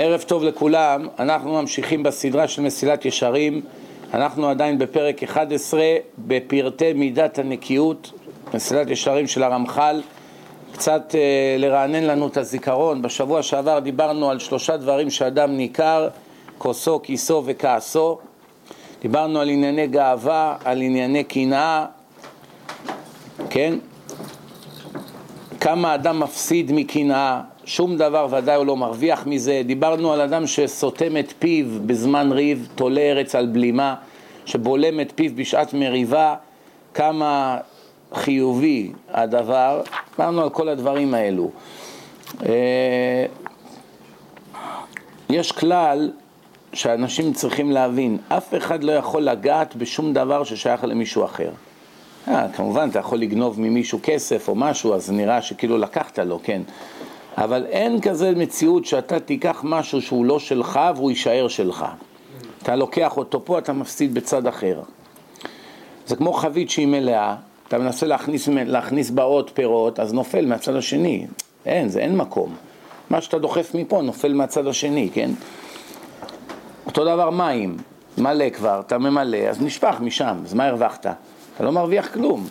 ערב טוב לכולם, אנחנו ממשיכים בסדרה של מסילת ישרים, אנחנו עדיין בפרק 11 בפרטי מידת הנקיות, מסילת ישרים של הרמח"ל, קצת אה, לרענן לנו את הזיכרון, בשבוע שעבר דיברנו על שלושה דברים שאדם ניכר, כוסו, כיסו וכעסו, דיברנו על ענייני גאווה, על ענייני קנאה, כן? כמה אדם מפסיד מקנאה, שום דבר ודאי הוא לא מרוויח מזה. דיברנו על אדם שסותם את פיו בזמן ריב, תולה ארץ על בלימה, שבולם את פיו בשעת מריבה, כמה חיובי הדבר. דיברנו על כל הדברים האלו. אה, יש כלל שאנשים צריכים להבין, אף אחד לא יכול לגעת בשום דבר ששייך למישהו אחר. אה, כמובן, אתה יכול לגנוב ממישהו כסף או משהו, אז נראה שכאילו לקחת לו, כן. אבל אין כזה מציאות שאתה תיקח משהו שהוא לא שלך והוא יישאר שלך. אתה לוקח אותו פה, אתה מפסיד בצד אחר. זה כמו חבית שהיא מלאה, אתה מנסה להכניס, להכניס בה עוד פירות, אז נופל מהצד השני. אין, זה אין מקום. מה שאתה דוחף מפה נופל מהצד השני, כן? אותו דבר מים, מלא כבר, אתה ממלא, אז נשפך משם, אז מה הרווחת? אתה לא מרוויח כלום.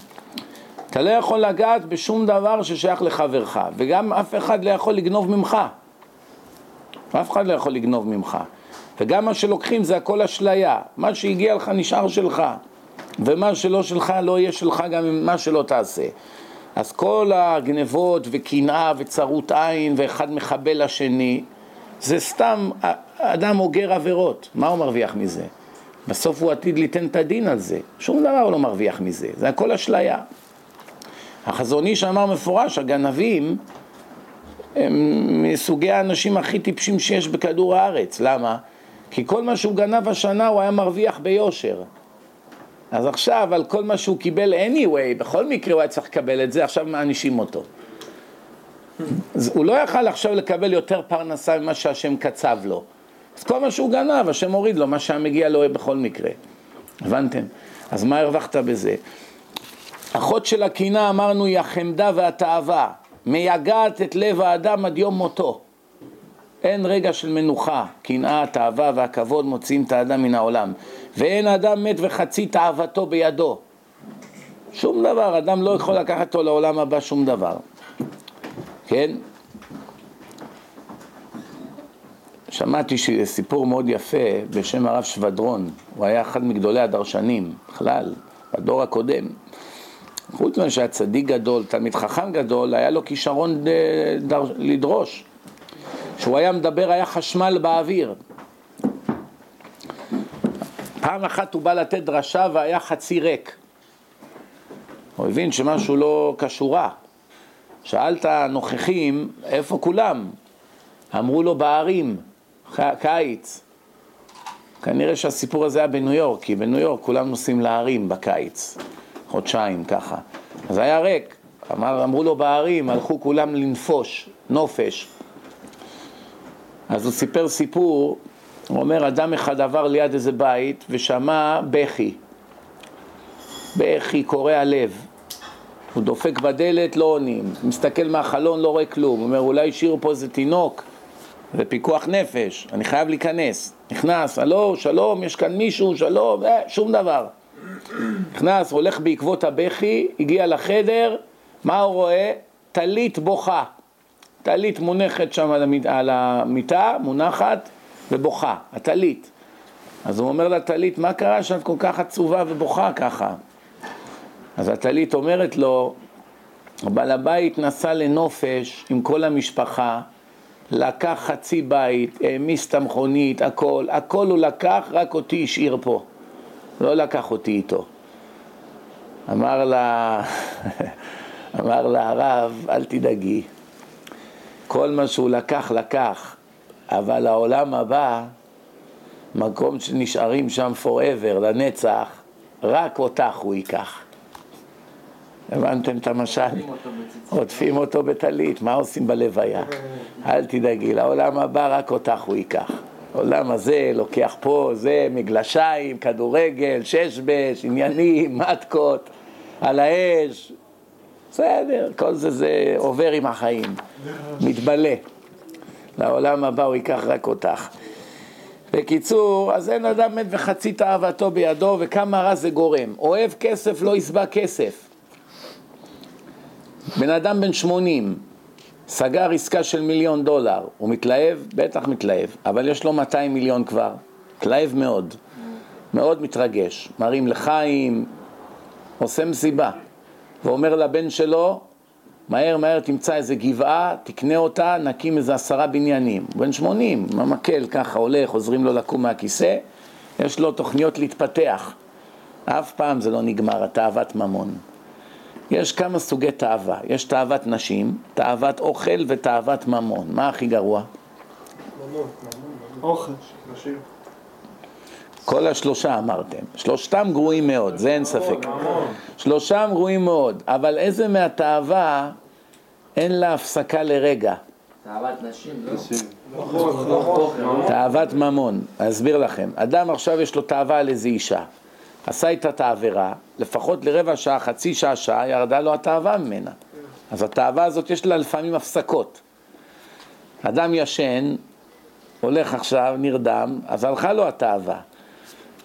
אתה לא יכול לגעת בשום דבר ששייך לחברך, וגם אף אחד לא יכול לגנוב ממך. אף אחד לא יכול לגנוב ממך. וגם מה שלוקחים זה הכל אשליה. מה שהגיע לך נשאר שלך, ומה שלא שלך לא יהיה שלך גם עם מה שלא תעשה. אז כל הגנבות וקנאה וצרות עין ואחד מחבל לשני, זה סתם אדם אוגר עבירות. מה הוא מרוויח מזה? בסוף הוא עתיד ליתן את הדין על זה. שום דבר הוא לא מרוויח מזה, זה הכל אשליה. החזון איש אמר מפורש, הגנבים הם מסוגי האנשים הכי טיפשים שיש בכדור הארץ. למה? כי כל מה שהוא גנב השנה הוא היה מרוויח ביושר. אז עכשיו על כל מה שהוא קיבל anyway, בכל מקרה הוא היה צריך לקבל את זה, עכשיו מענישים אותו. הוא לא יכל עכשיו לקבל יותר פרנסה ממה שהשם קצב לו. אז כל מה שהוא גנב, השם הוריד לו מה שהיה מגיע לו בכל מקרה. הבנתם? אז מה הרווחת בזה? אחות של הקינה אמרנו היא החמדה והתאווה, מייגעת את לב האדם עד יום מותו. אין רגע של מנוחה, קנאה, תאווה והכבוד מוציאים את האדם מן העולם. ואין אדם מת וחצי תאוותו בידו. שום דבר, אדם לא יכול לקחת אותו לעולם הבא שום דבר. כן? שמעתי סיפור מאוד יפה בשם הרב שבדרון, הוא היה אחד מגדולי הדרשנים, בכלל, בדור הקודם. חוץ מזה שהיה צדיק גדול, תלמיד חכם גדול, היה לו כישרון לדרוש. כשהוא היה מדבר היה חשמל באוויר. פעם אחת הוא בא לתת דרשה והיה חצי ריק. הוא הבין שמשהו לא כשורה. שאל את הנוכחים, איפה כולם? אמרו לו בערים, קיץ. כנראה שהסיפור הזה היה בניו יורק, כי בניו יורק כולם נוסעים להרים בקיץ. חודשיים ככה. אז היה ריק, אמר, אמרו לו בערים, הלכו כולם לנפוש, נופש. אז הוא סיפר סיפור, הוא אומר, אדם אחד עבר ליד איזה בית ושמע בכי. בכי קורע לב. הוא דופק בדלת, לא עונים. מסתכל מהחלון, לא רואה כלום. הוא אומר, אולי השאירו פה איזה תינוק, זה פיקוח נפש, אני חייב להיכנס. נכנס, הלו, שלום, יש כאן מישהו, שלום, אה, שום דבר. נכנס, הולך בעקבות הבכי, הגיע לחדר, מה הוא רואה? טלית בוכה. טלית מונחת שם על, המיט, על המיטה, מונחת ובוכה, הטלית. אז הוא אומר לטלית, מה קרה שאת כל כך עצובה ובוכה ככה? אז הטלית אומרת לו, בעל הבית נסע לנופש עם כל המשפחה, לקח חצי בית, העמיס את המכונית, הכל, הכל הוא לקח, רק אותי השאיר פה. לא לקח אותי איתו. אמר לה, אמר לה הרב, אל תדאגי, כל מה שהוא לקח, לקח, אבל העולם הבא, מקום שנשארים שם forever, לנצח, רק אותך הוא ייקח. הבנתם את המשל? עוטפים אותו בטלית, מה עושים בלוויה? אל תדאגי, לעולם הבא רק אותך הוא ייקח. העולם הזה לוקח פה, זה, מגלשיים, כדורגל, שש בש, עניינים, מתקות, על האש, בסדר, כל זה זה עובר עם החיים, מתבלה. לעולם הבא הוא ייקח רק אותך. בקיצור, אז אין אדם מת וחצי תאוותו בידו, וכמה רע זה גורם. אוהב כסף לא יסבע כסף. בן אדם בן 80, סגר עסקה של מיליון דולר, הוא מתלהב? בטח מתלהב, אבל יש לו 200 מיליון כבר, מתלהב מאוד, מאוד מתרגש, מרים לחיים, עושה מסיבה, ואומר לבן שלו, מהר מהר תמצא איזה גבעה, תקנה אותה, נקים איזה עשרה בניינים. בן 80, ממקל ככה הולך, עוזרים לו לקום מהכיסא, יש לו תוכניות להתפתח. אף פעם זה לא נגמר, התאוות ממון. יש כמה סוגי תאווה, יש תאוות נשים, תאוות אוכל ותאוות ממון. מה הכי גרוע? ממון, אוכל, נשים. כל השלושה אמרתם. שלושתם גרועים מאוד, זה אין ספק. שלושתם גרועים מאוד, אבל איזה מהתאווה אין לה הפסקה לרגע? תאוות נשים, לא? תאוות ממון. אסביר לכם. אדם עכשיו יש לו תאווה על איזה אישה. עשה איתה את העבירה, לפחות לרבע שעה, חצי שעה, שעה, ירדה לו התאווה ממנה. אז התאווה הזאת יש לה לפעמים הפסקות. אדם ישן, הולך עכשיו, נרדם, אז הלכה לו התאווה.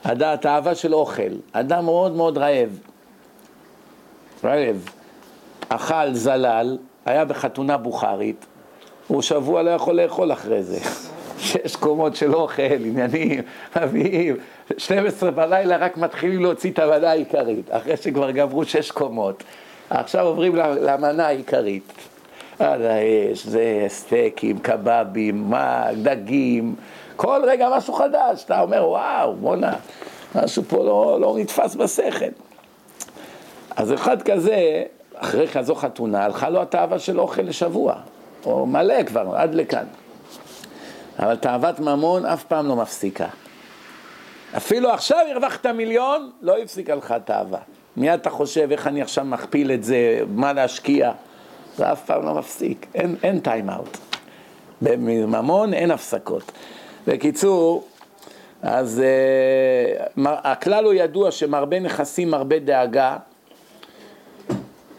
התאווה של אוכל. אדם מאוד מאוד רעב. רעב. אכל, זלל, היה בחתונה בוכרית, הוא שבוע לא יכול לאכול אחרי זה. שש קומות של אוכל, עניינים, מביאים, 12 בלילה רק מתחילים להוציא את המנה העיקרית, אחרי שכבר גמרו שש קומות. עכשיו עוברים למנה העיקרית. על האש, זה סטייקים, קבבים, מה, דגים, כל רגע משהו חדש, אתה אומר וואו, בואנה, משהו פה לא, לא נתפס בשכל. אז אחד כזה, אחרי כזו חתונה, הלכה לו התאווה של אוכל לשבוע, או מלא כבר, עד לכאן. אבל תאוות ממון אף פעם לא מפסיקה. אפילו עכשיו הרווחת מיליון, לא הפסיקה לך תאווה. מיד אתה חושב איך אני עכשיו מכפיל את זה, מה להשקיע. זה אף פעם לא מפסיק, אין, אין טיים אאוט. בממון אין הפסקות. בקיצור, אז uh, הכלל הוא ידוע שמרבה נכסים, מרבה דאגה,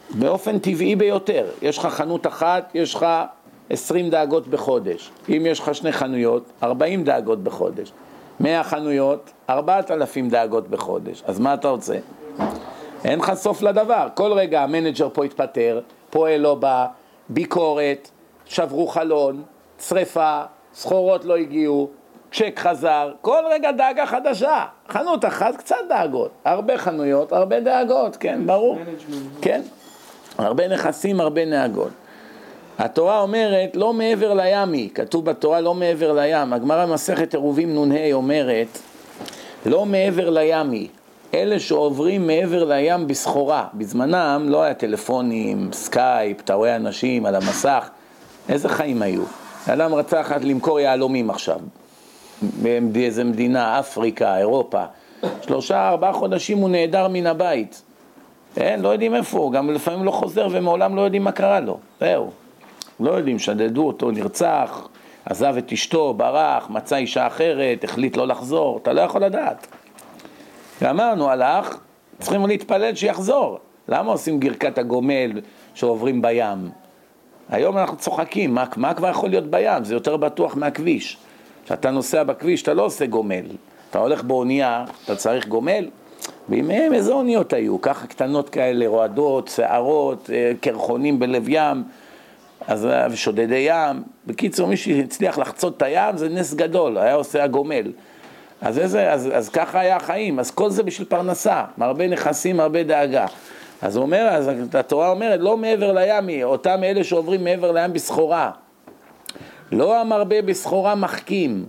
באופן טבעי ביותר. יש לך חנות אחת, יש לך עשרים דאגות בחודש. אם יש לך שני חנויות, ארבעים דאגות בחודש. מאה חנויות, ארבעת אלפים דאגות בחודש. אז מה אתה רוצה? אין לך סוף לדבר. כל רגע המנג'ר פה התפטר, פועל לא בא, ביקורת, שברו חלון, שריפה, סחורות לא הגיעו, צ'ק חזר, כל רגע דאגה חדשה. חנות אחת, קצת דאגות. הרבה חנויות, הרבה דאגות, כן, ברור. כן, הרבה נכסים, הרבה נהגות. התורה אומרת, לא מעבר לים היא, כתוב בתורה לא מעבר לים. הגמרא במסכת עירובים נ"ה אומרת, לא מעבר לים היא. אלה שעוברים מעבר לים בסחורה. בזמנם לא היה טלפונים, סקייפ, אתה רואה אנשים על המסך. איזה חיים היו? אדם רצה אחת למכור יהלומים עכשיו. באיזה מדינה, אפריקה, אירופה. שלושה, ארבעה חודשים הוא נעדר מן הבית. אין, לא יודעים איפה הוא, גם לפעמים לא חוזר ומעולם לא יודעים מה קרה לו. זהו. לא יודעים, שדדו אותו, נרצח, עזב את אשתו, ברח, מצא אישה אחרת, החליט לא לחזור, אתה לא יכול לדעת. ואמרנו, הלך, צריכים להתפלל שיחזור. למה עושים גרקת הגומל שעוברים בים? היום אנחנו צוחקים, מה, מה כבר יכול להיות בים? זה יותר בטוח מהכביש. כשאתה נוסע בכביש אתה לא עושה גומל. אתה הולך באונייה, אתה צריך גומל? בימיהם איזה אוניות היו? ככה קטנות כאלה, רועדות, שערות, אה, קרחונים בלב ים. אז שודדי ים. בקיצור, מי שהצליח לחצות את הים זה נס גדול, היה עושה הגומל. אז, איזה, אז, אז ככה היה החיים, אז כל זה בשביל פרנסה, מרבה נכסים, מרבה דאגה. אז אומר, אז התורה אומרת, לא מעבר לים, אותם אלה שעוברים מעבר לים בסחורה. לא המרבה בסחורה מחכים.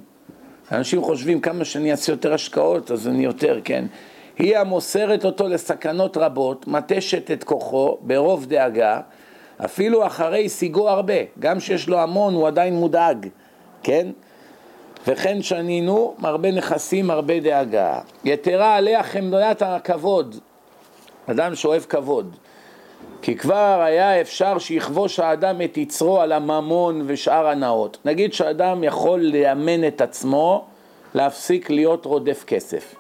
אנשים חושבים כמה שאני אעשה יותר השקעות, אז אני יותר, כן. היא המוסרת אותו לסכנות רבות, מתשת את כוחו ברוב דאגה, אפילו אחרי השיגו הרבה, גם שיש לו המון הוא עדיין מודאג, כן? וכן שנינו מרבה נכסים, מרבה דאגה. יתרה עליה חמדוית הכבוד, אדם שאוהב כבוד. כי כבר היה אפשר שיכבוש האדם את יצרו על הממון ושאר הנאות. נגיד שאדם יכול לאמן את עצמו להפסיק להיות רודף כסף.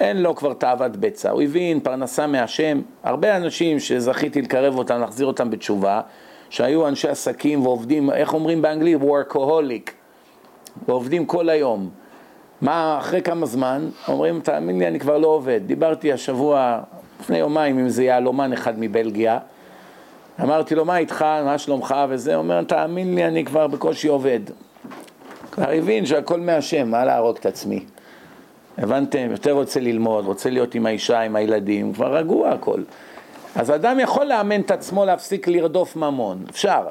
אין לו כבר תאוות בצע, הוא הבין פרנסה מהשם. הרבה אנשים שזכיתי לקרב אותם, להחזיר אותם בתשובה, שהיו אנשי עסקים ועובדים, איך אומרים באנגלית? workaholic, ועובדים כל היום. מה, אחרי כמה זמן, אומרים, תאמין לי, אני כבר לא עובד. דיברתי השבוע, לפני יומיים, עם איזה יהלומן אחד מבלגיה. אמרתי לו, מה איתך, מה שלומך וזה? הוא אומר, תאמין לי, אני כבר בקושי עובד. כבר הבין שהכל מהשם, מה להרוג את עצמי. הבנתם? יותר רוצה ללמוד, רוצה להיות עם האישה, עם הילדים, כבר רגוע הכל. אז אדם יכול לאמן את עצמו להפסיק לרדוף ממון, אפשר.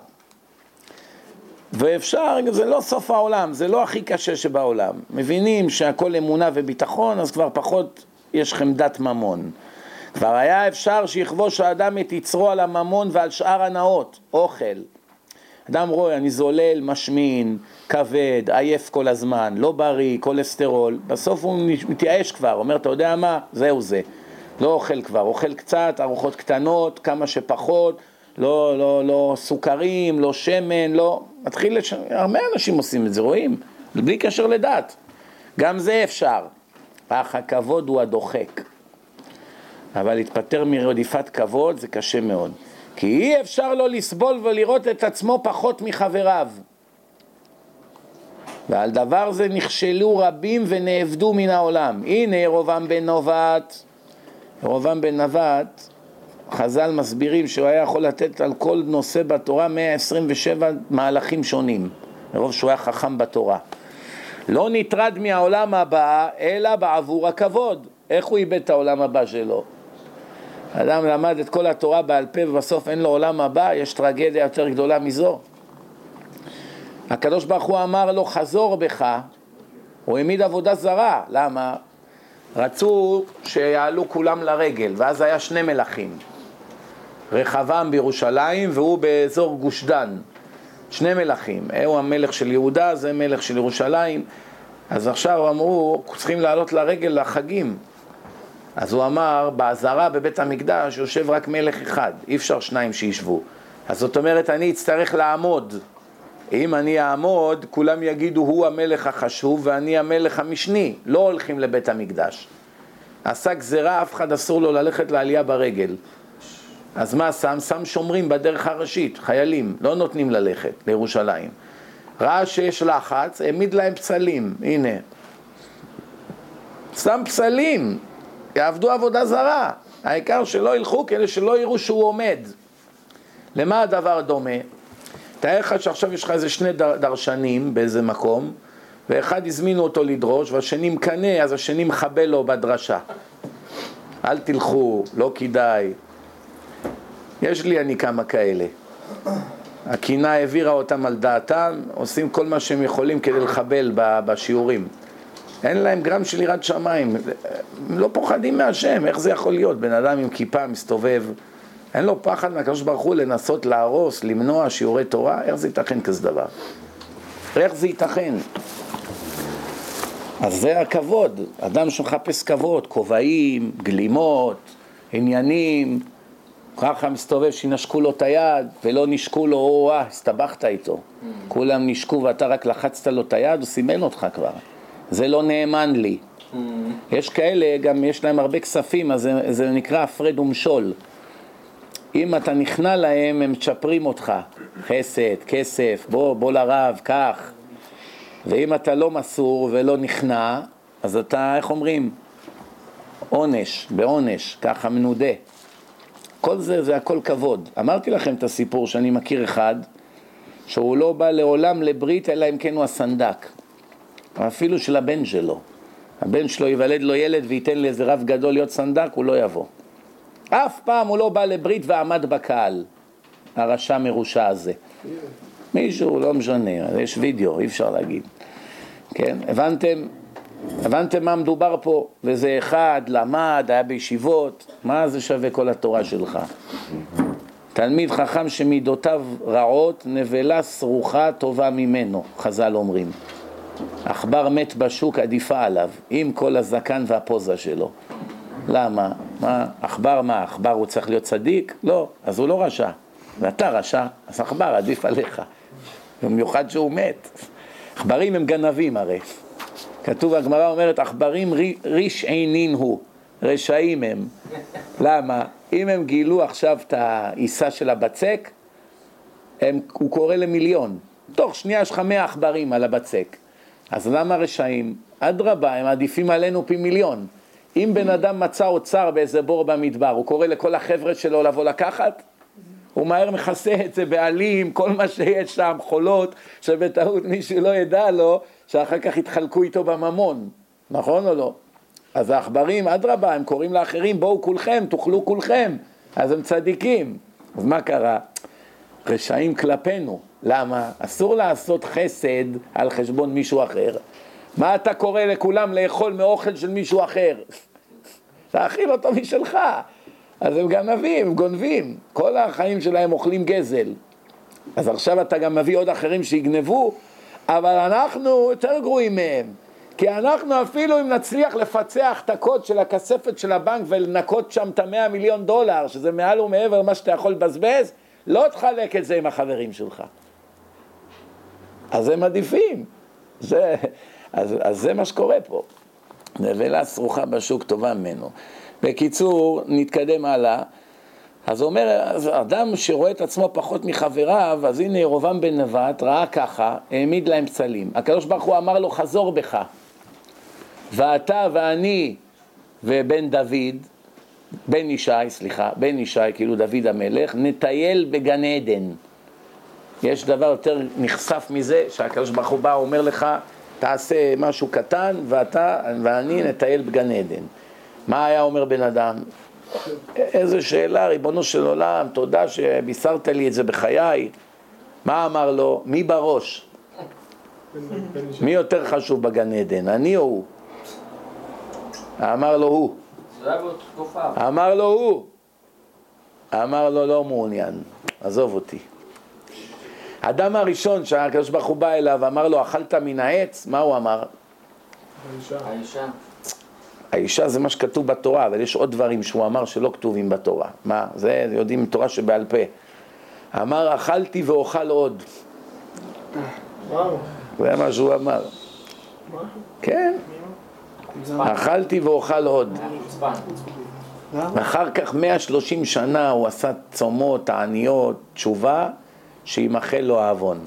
ואפשר, זה לא סוף העולם, זה לא הכי קשה שבעולם. מבינים שהכל אמונה וביטחון, אז כבר פחות יש חמדת ממון. כבר היה אפשר שיכבוש האדם את יצרו על הממון ועל שאר הנאות, אוכל. אדם רואה, אני זולל, משמין, כבד, עייף כל הזמן, לא בריא, כולסטרול, בסוף הוא מתייאש כבר, אומר, אתה יודע מה, זהו זה. לא אוכל כבר, אוכל קצת, ארוחות קטנות, כמה שפחות, לא, לא, לא סוכרים, לא שמן, לא... מתחיל לש... הרבה אנשים עושים את זה, רואים? בלי קשר לדת. גם זה אפשר. אך הכבוד הוא הדוחק. אבל להתפטר מרדיפת כבוד זה קשה מאוד. כי אי אפשר לא לסבול ולראות את עצמו פחות מחבריו. ועל דבר זה נכשלו רבים ונאבדו מן העולם. הנה ירובעם בן נובט, ירובעם בן נבט, חז"ל מסבירים שהוא היה יכול לתת על כל נושא בתורה 127 מהלכים שונים, מרוב שהוא היה חכם בתורה. לא נטרד מהעולם הבא, אלא בעבור הכבוד. איך הוא איבד את העולם הבא שלו? אדם למד את כל התורה בעל פה ובסוף אין לו עולם הבא, יש טרגדיה יותר גדולה מזו. הקדוש ברוך הוא אמר לו חזור בך, הוא העמיד עבודה זרה, למה? רצו שיעלו כולם לרגל, ואז היה שני מלכים, רחבעם בירושלים והוא באזור גוש דן, שני מלכים, הוא המלך של יהודה, זה מלך של ירושלים, אז עכשיו אמרו, צריכים לעלות לרגל לחגים, אז הוא אמר, בעזרה בבית המקדש יושב רק מלך אחד, אי אפשר שניים שישבו. אז זאת אומרת, אני אצטרך לעמוד. אם אני אעמוד, כולם יגידו, הוא המלך החשוב ואני המלך המשני. לא הולכים לבית המקדש. עשה גזירה, אף אחד אסור לו ללכת לעלייה ברגל. אז מה שם? שם שומרים בדרך הראשית, חיילים, לא נותנים ללכת לירושלים. ראה שיש לחץ, העמיד להם פסלים, הנה. שם פסלים, יעבדו עבודה זרה. העיקר שלא ילכו כדי שלא יראו שהוא עומד. למה הדבר דומה? תאר לך שעכשיו יש לך איזה שני דרשנים באיזה מקום, ואחד הזמינו אותו לדרוש, והשני מקנא, אז השני מחבל לו בדרשה. אל תלכו, לא כדאי. יש לי אני כמה כאלה. הקינה העבירה אותם על דעתם, עושים כל מה שהם יכולים כדי לחבל בשיעורים. אין להם גרם של יראת שמיים, הם לא פוחדים מהשם, איך זה יכול להיות? בן אדם עם כיפה מסתובב, אין לו פחד מהקדוש ברוך הוא לנסות להרוס, למנוע שיעורי תורה, איך זה ייתכן כזה דבר? איך זה ייתכן? אז זה הכבוד, אדם שמחפש כבוד, כובעים, גלימות, עניינים, ככה מסתובב שינשקו לו את היד ולא נשקו לו, או אה, הסתבכת איתו. כולם נשקו ואתה רק לחצת לו את היד, הוא סימן אותך כבר. זה לא נאמן לי. Mm. יש כאלה, גם יש להם הרבה כספים, אז זה, זה נקרא הפרד ומשול. אם אתה נכנע להם, הם מצ'פרים אותך. חסד, כסף, בוא, בוא לרב, קח. ואם אתה לא מסור ולא נכנע, אז אתה, איך אומרים? עונש, בעונש, ככה מנודה. כל זה, זה הכל כבוד. אמרתי לכם את הסיפור שאני מכיר אחד, שהוא לא בא לעולם לברית, אלא אם כן הוא הסנדק. אפילו של הבן שלו. הבן שלו ייוולד לו ילד וייתן לאיזה רב גדול להיות סנדק, הוא לא יבוא. אף פעם הוא לא בא לברית ועמד בקהל, הרשע מרושע הזה. מישהו, לא משנה, יש וידאו, אי אפשר להגיד. כן, הבנתם? הבנתם מה מדובר פה? וזה אחד, למד, היה בישיבות, מה זה שווה כל התורה שלך? תלמיד חכם שמידותיו רעות, נבלה סרוחה טובה ממנו, חז"ל אומרים. עכבר מת בשוק עדיפה עליו, עם כל הזקן והפוזה שלו. למה? מה? עכבר מה? עכבר הוא צריך להיות צדיק? לא, אז הוא לא רשע. ואתה רשע, אז עכבר עדיף עליך. במיוחד שהוא מת. עכברים הם גנבים הרי. כתוב, הגמרא אומרת, עכברים ריש עינין הוא, רשעים הם. למה? אם הם גילו עכשיו את העיסה של הבצק, הם, הוא קורא למיליון. תוך שנייה יש לך מאה עכברים על הבצק. אז למה רשעים? אדרבה, הם עדיפים עלינו פי מיליון. אם בן אדם מצא אוצר באיזה בור במדבר, הוא קורא לכל החבר'ה שלו לבוא לקחת? הוא מהר מכסה את זה בעלים, כל מה שיש שם, חולות, שבטעות מישהו לא ידע לו, שאחר כך יתחלקו איתו בממון, נכון או לא? אז העכברים, אדרבה, הם קוראים לאחרים, בואו כולכם, תאכלו כולכם, אז הם צדיקים. אז מה קרה? רשעים כלפינו. למה? אסור לעשות חסד על חשבון מישהו אחר. מה אתה קורא לכולם לאכול מאוכל של מישהו אחר? תאכיל אותו משלך. אז הם גנבים, הם גונבים. כל החיים שלהם אוכלים גזל. אז עכשיו אתה גם מביא עוד אחרים שיגנבו, אבל אנחנו יותר גרועים מהם. כי אנחנו אפילו אם נצליח לפצח את הקוד של הכספת של הבנק ולנקות שם את המאה מיליון דולר, שזה מעל ומעבר למה שאתה יכול לבזבז, לא תחלק את זה עם החברים שלך. אז הם עדיפים. זה, אז, אז זה מה שקורה פה. נבלה סרוחה בשוק טובה ממנו. בקיצור, נתקדם הלאה. אז אומר, אז אדם שרואה את עצמו פחות מחבריו, אז הנה ירובעם בן נבט ראה ככה, העמיד להם פסלים. הקדוש ברוך הוא אמר לו, חזור בך. ואתה ואני ובן דוד, בן ישי, סליחה, בן ישי, כאילו דוד המלך, נטייל בגן עדן. יש דבר יותר נחשף מזה, שהקדוש ברוך הוא בא, אומר לך, תעשה משהו קטן, ואתה ואני נטייל בגן עדן. מה היה אומר בן אדם? איזה שאלה, ריבונו של עולם, תודה שבישרת לי את זה בחיי. מה אמר לו? מי בראש? מי יותר חשוב בגן עדן, אני או הוא? אמר לו הוא. אמר לו הוא. אמר לו לא מעוניין, עזוב אותי. האדם הראשון שהקדוש ברוך הוא בא אליו ואמר לו אכלת מן העץ, מה הוא אמר? האישה. האישה זה מה שכתוב בתורה, אבל יש עוד דברים שהוא אמר שלא כתובים בתורה. מה? זה יודעים תורה שבעל פה. אמר אכלתי ואוכל עוד. זה מה שהוא אמר. כן. אכלתי ואוכל עוד. אחר כך 130 שנה הוא עשה צומות, תעניות, תשובה, שימחל לו העוון.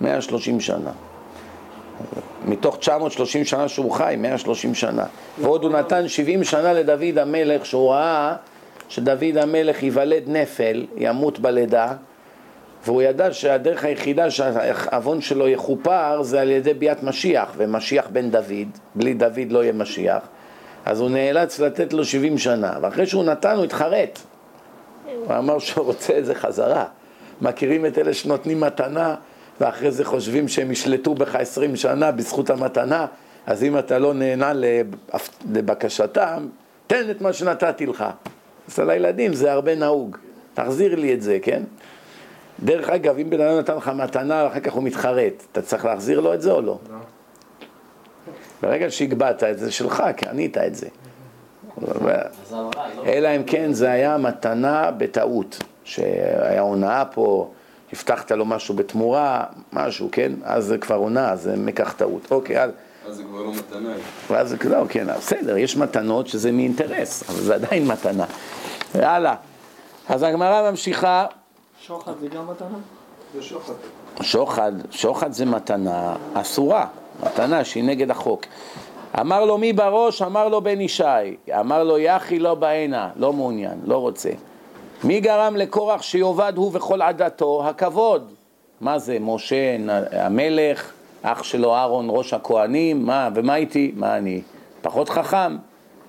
130 שנה. מתוך 930 שנה שהוא חי, 130 שנה. ועוד הוא נתן 70 שנה לדוד המלך, שהוא ראה שדוד המלך ייוולד נפל, ימות בלידה, והוא ידע שהדרך היחידה שהעוון שלו יכופר זה על ידי ביאת משיח, ומשיח בן דוד, בלי דוד לא יהיה משיח, אז הוא נאלץ לתת לו 70 שנה, ואחרי שהוא נתן הוא התחרט. הוא אמר שהוא רוצה את זה חזרה. מכירים את אלה שנותנים מתנה ואחרי זה חושבים שהם ישלטו בך 20 שנה בזכות המתנה, אז אם אתה לא נהנה לבקשתם, תן את מה שנתתי לך. אז על הילדים זה הרבה נהוג, תחזיר לי את זה, כן? דרך אגב, אם בן אדם נתן לך מתנה, אחר כך הוא מתחרט, אתה צריך להחזיר לו את זה או לא? לא. ברגע שהגבהת את זה שלך, כי ענית את זה. אלא אם כן זה היה מתנה בטעות, שהיה הונאה פה, הבטחת לו משהו בתמורה, משהו, כן? אז זה כבר עונה, אז זה מקח טעות. אוקיי, אז... אז זה כבר לא מתנה. ואז זה לא, כן, בסדר, יש מתנות שזה מאינטרס, אבל זה עדיין מתנה. הלאה. אז הגמרא ממשיכה. שוחד זה גם מתנה? זה שוחד. שוחד, שוחד זה מתנה אסורה, מתנה שהיא נגד החוק. אמר לו מי בראש? אמר לו בן ישי. אמר לו יחי לא בעינה, לא מעוניין, לא רוצה. מי גרם לקורח שיאבד הוא וכל עדתו? הכבוד. מה זה, משה המלך, אח שלו אהרון ראש הכהנים, מה, ומה איתי? מה אני? פחות חכם,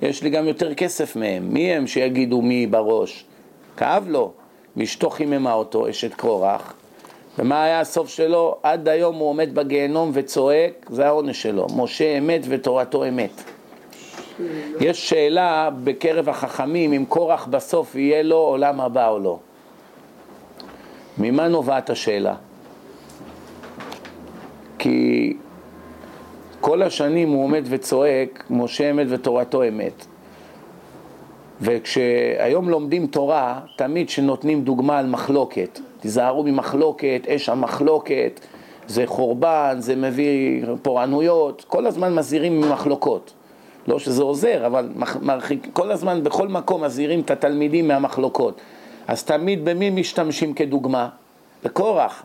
יש לי גם יותר כסף מהם. מי הם שיגידו מי בראש? כאב לו, ואשתו חיממה אותו, אשת קורח, ומה היה הסוף שלו? עד היום הוא עומד בגיהנום וצועק, זה העונש שלו. משה אמת ותורתו אמת. יש שאלה בקרב החכמים אם קורח בסוף יהיה לו עולם הבא או לא. ממה נובעת השאלה? כי כל השנים הוא עומד וצועק, משה אמת ותורתו אמת. וכשהיום לומדים תורה, תמיד שנותנים דוגמה על מחלוקת, תיזהרו ממחלוקת, אש המחלוקת, זה חורבן, זה מביא פורענויות, כל הזמן מזהירים ממחלוקות. לא שזה עוזר, אבל מרחיק, כל הזמן, בכל מקום מזהירים את התלמידים מהמחלוקות. אז תמיד במי משתמשים כדוגמה? לקורח.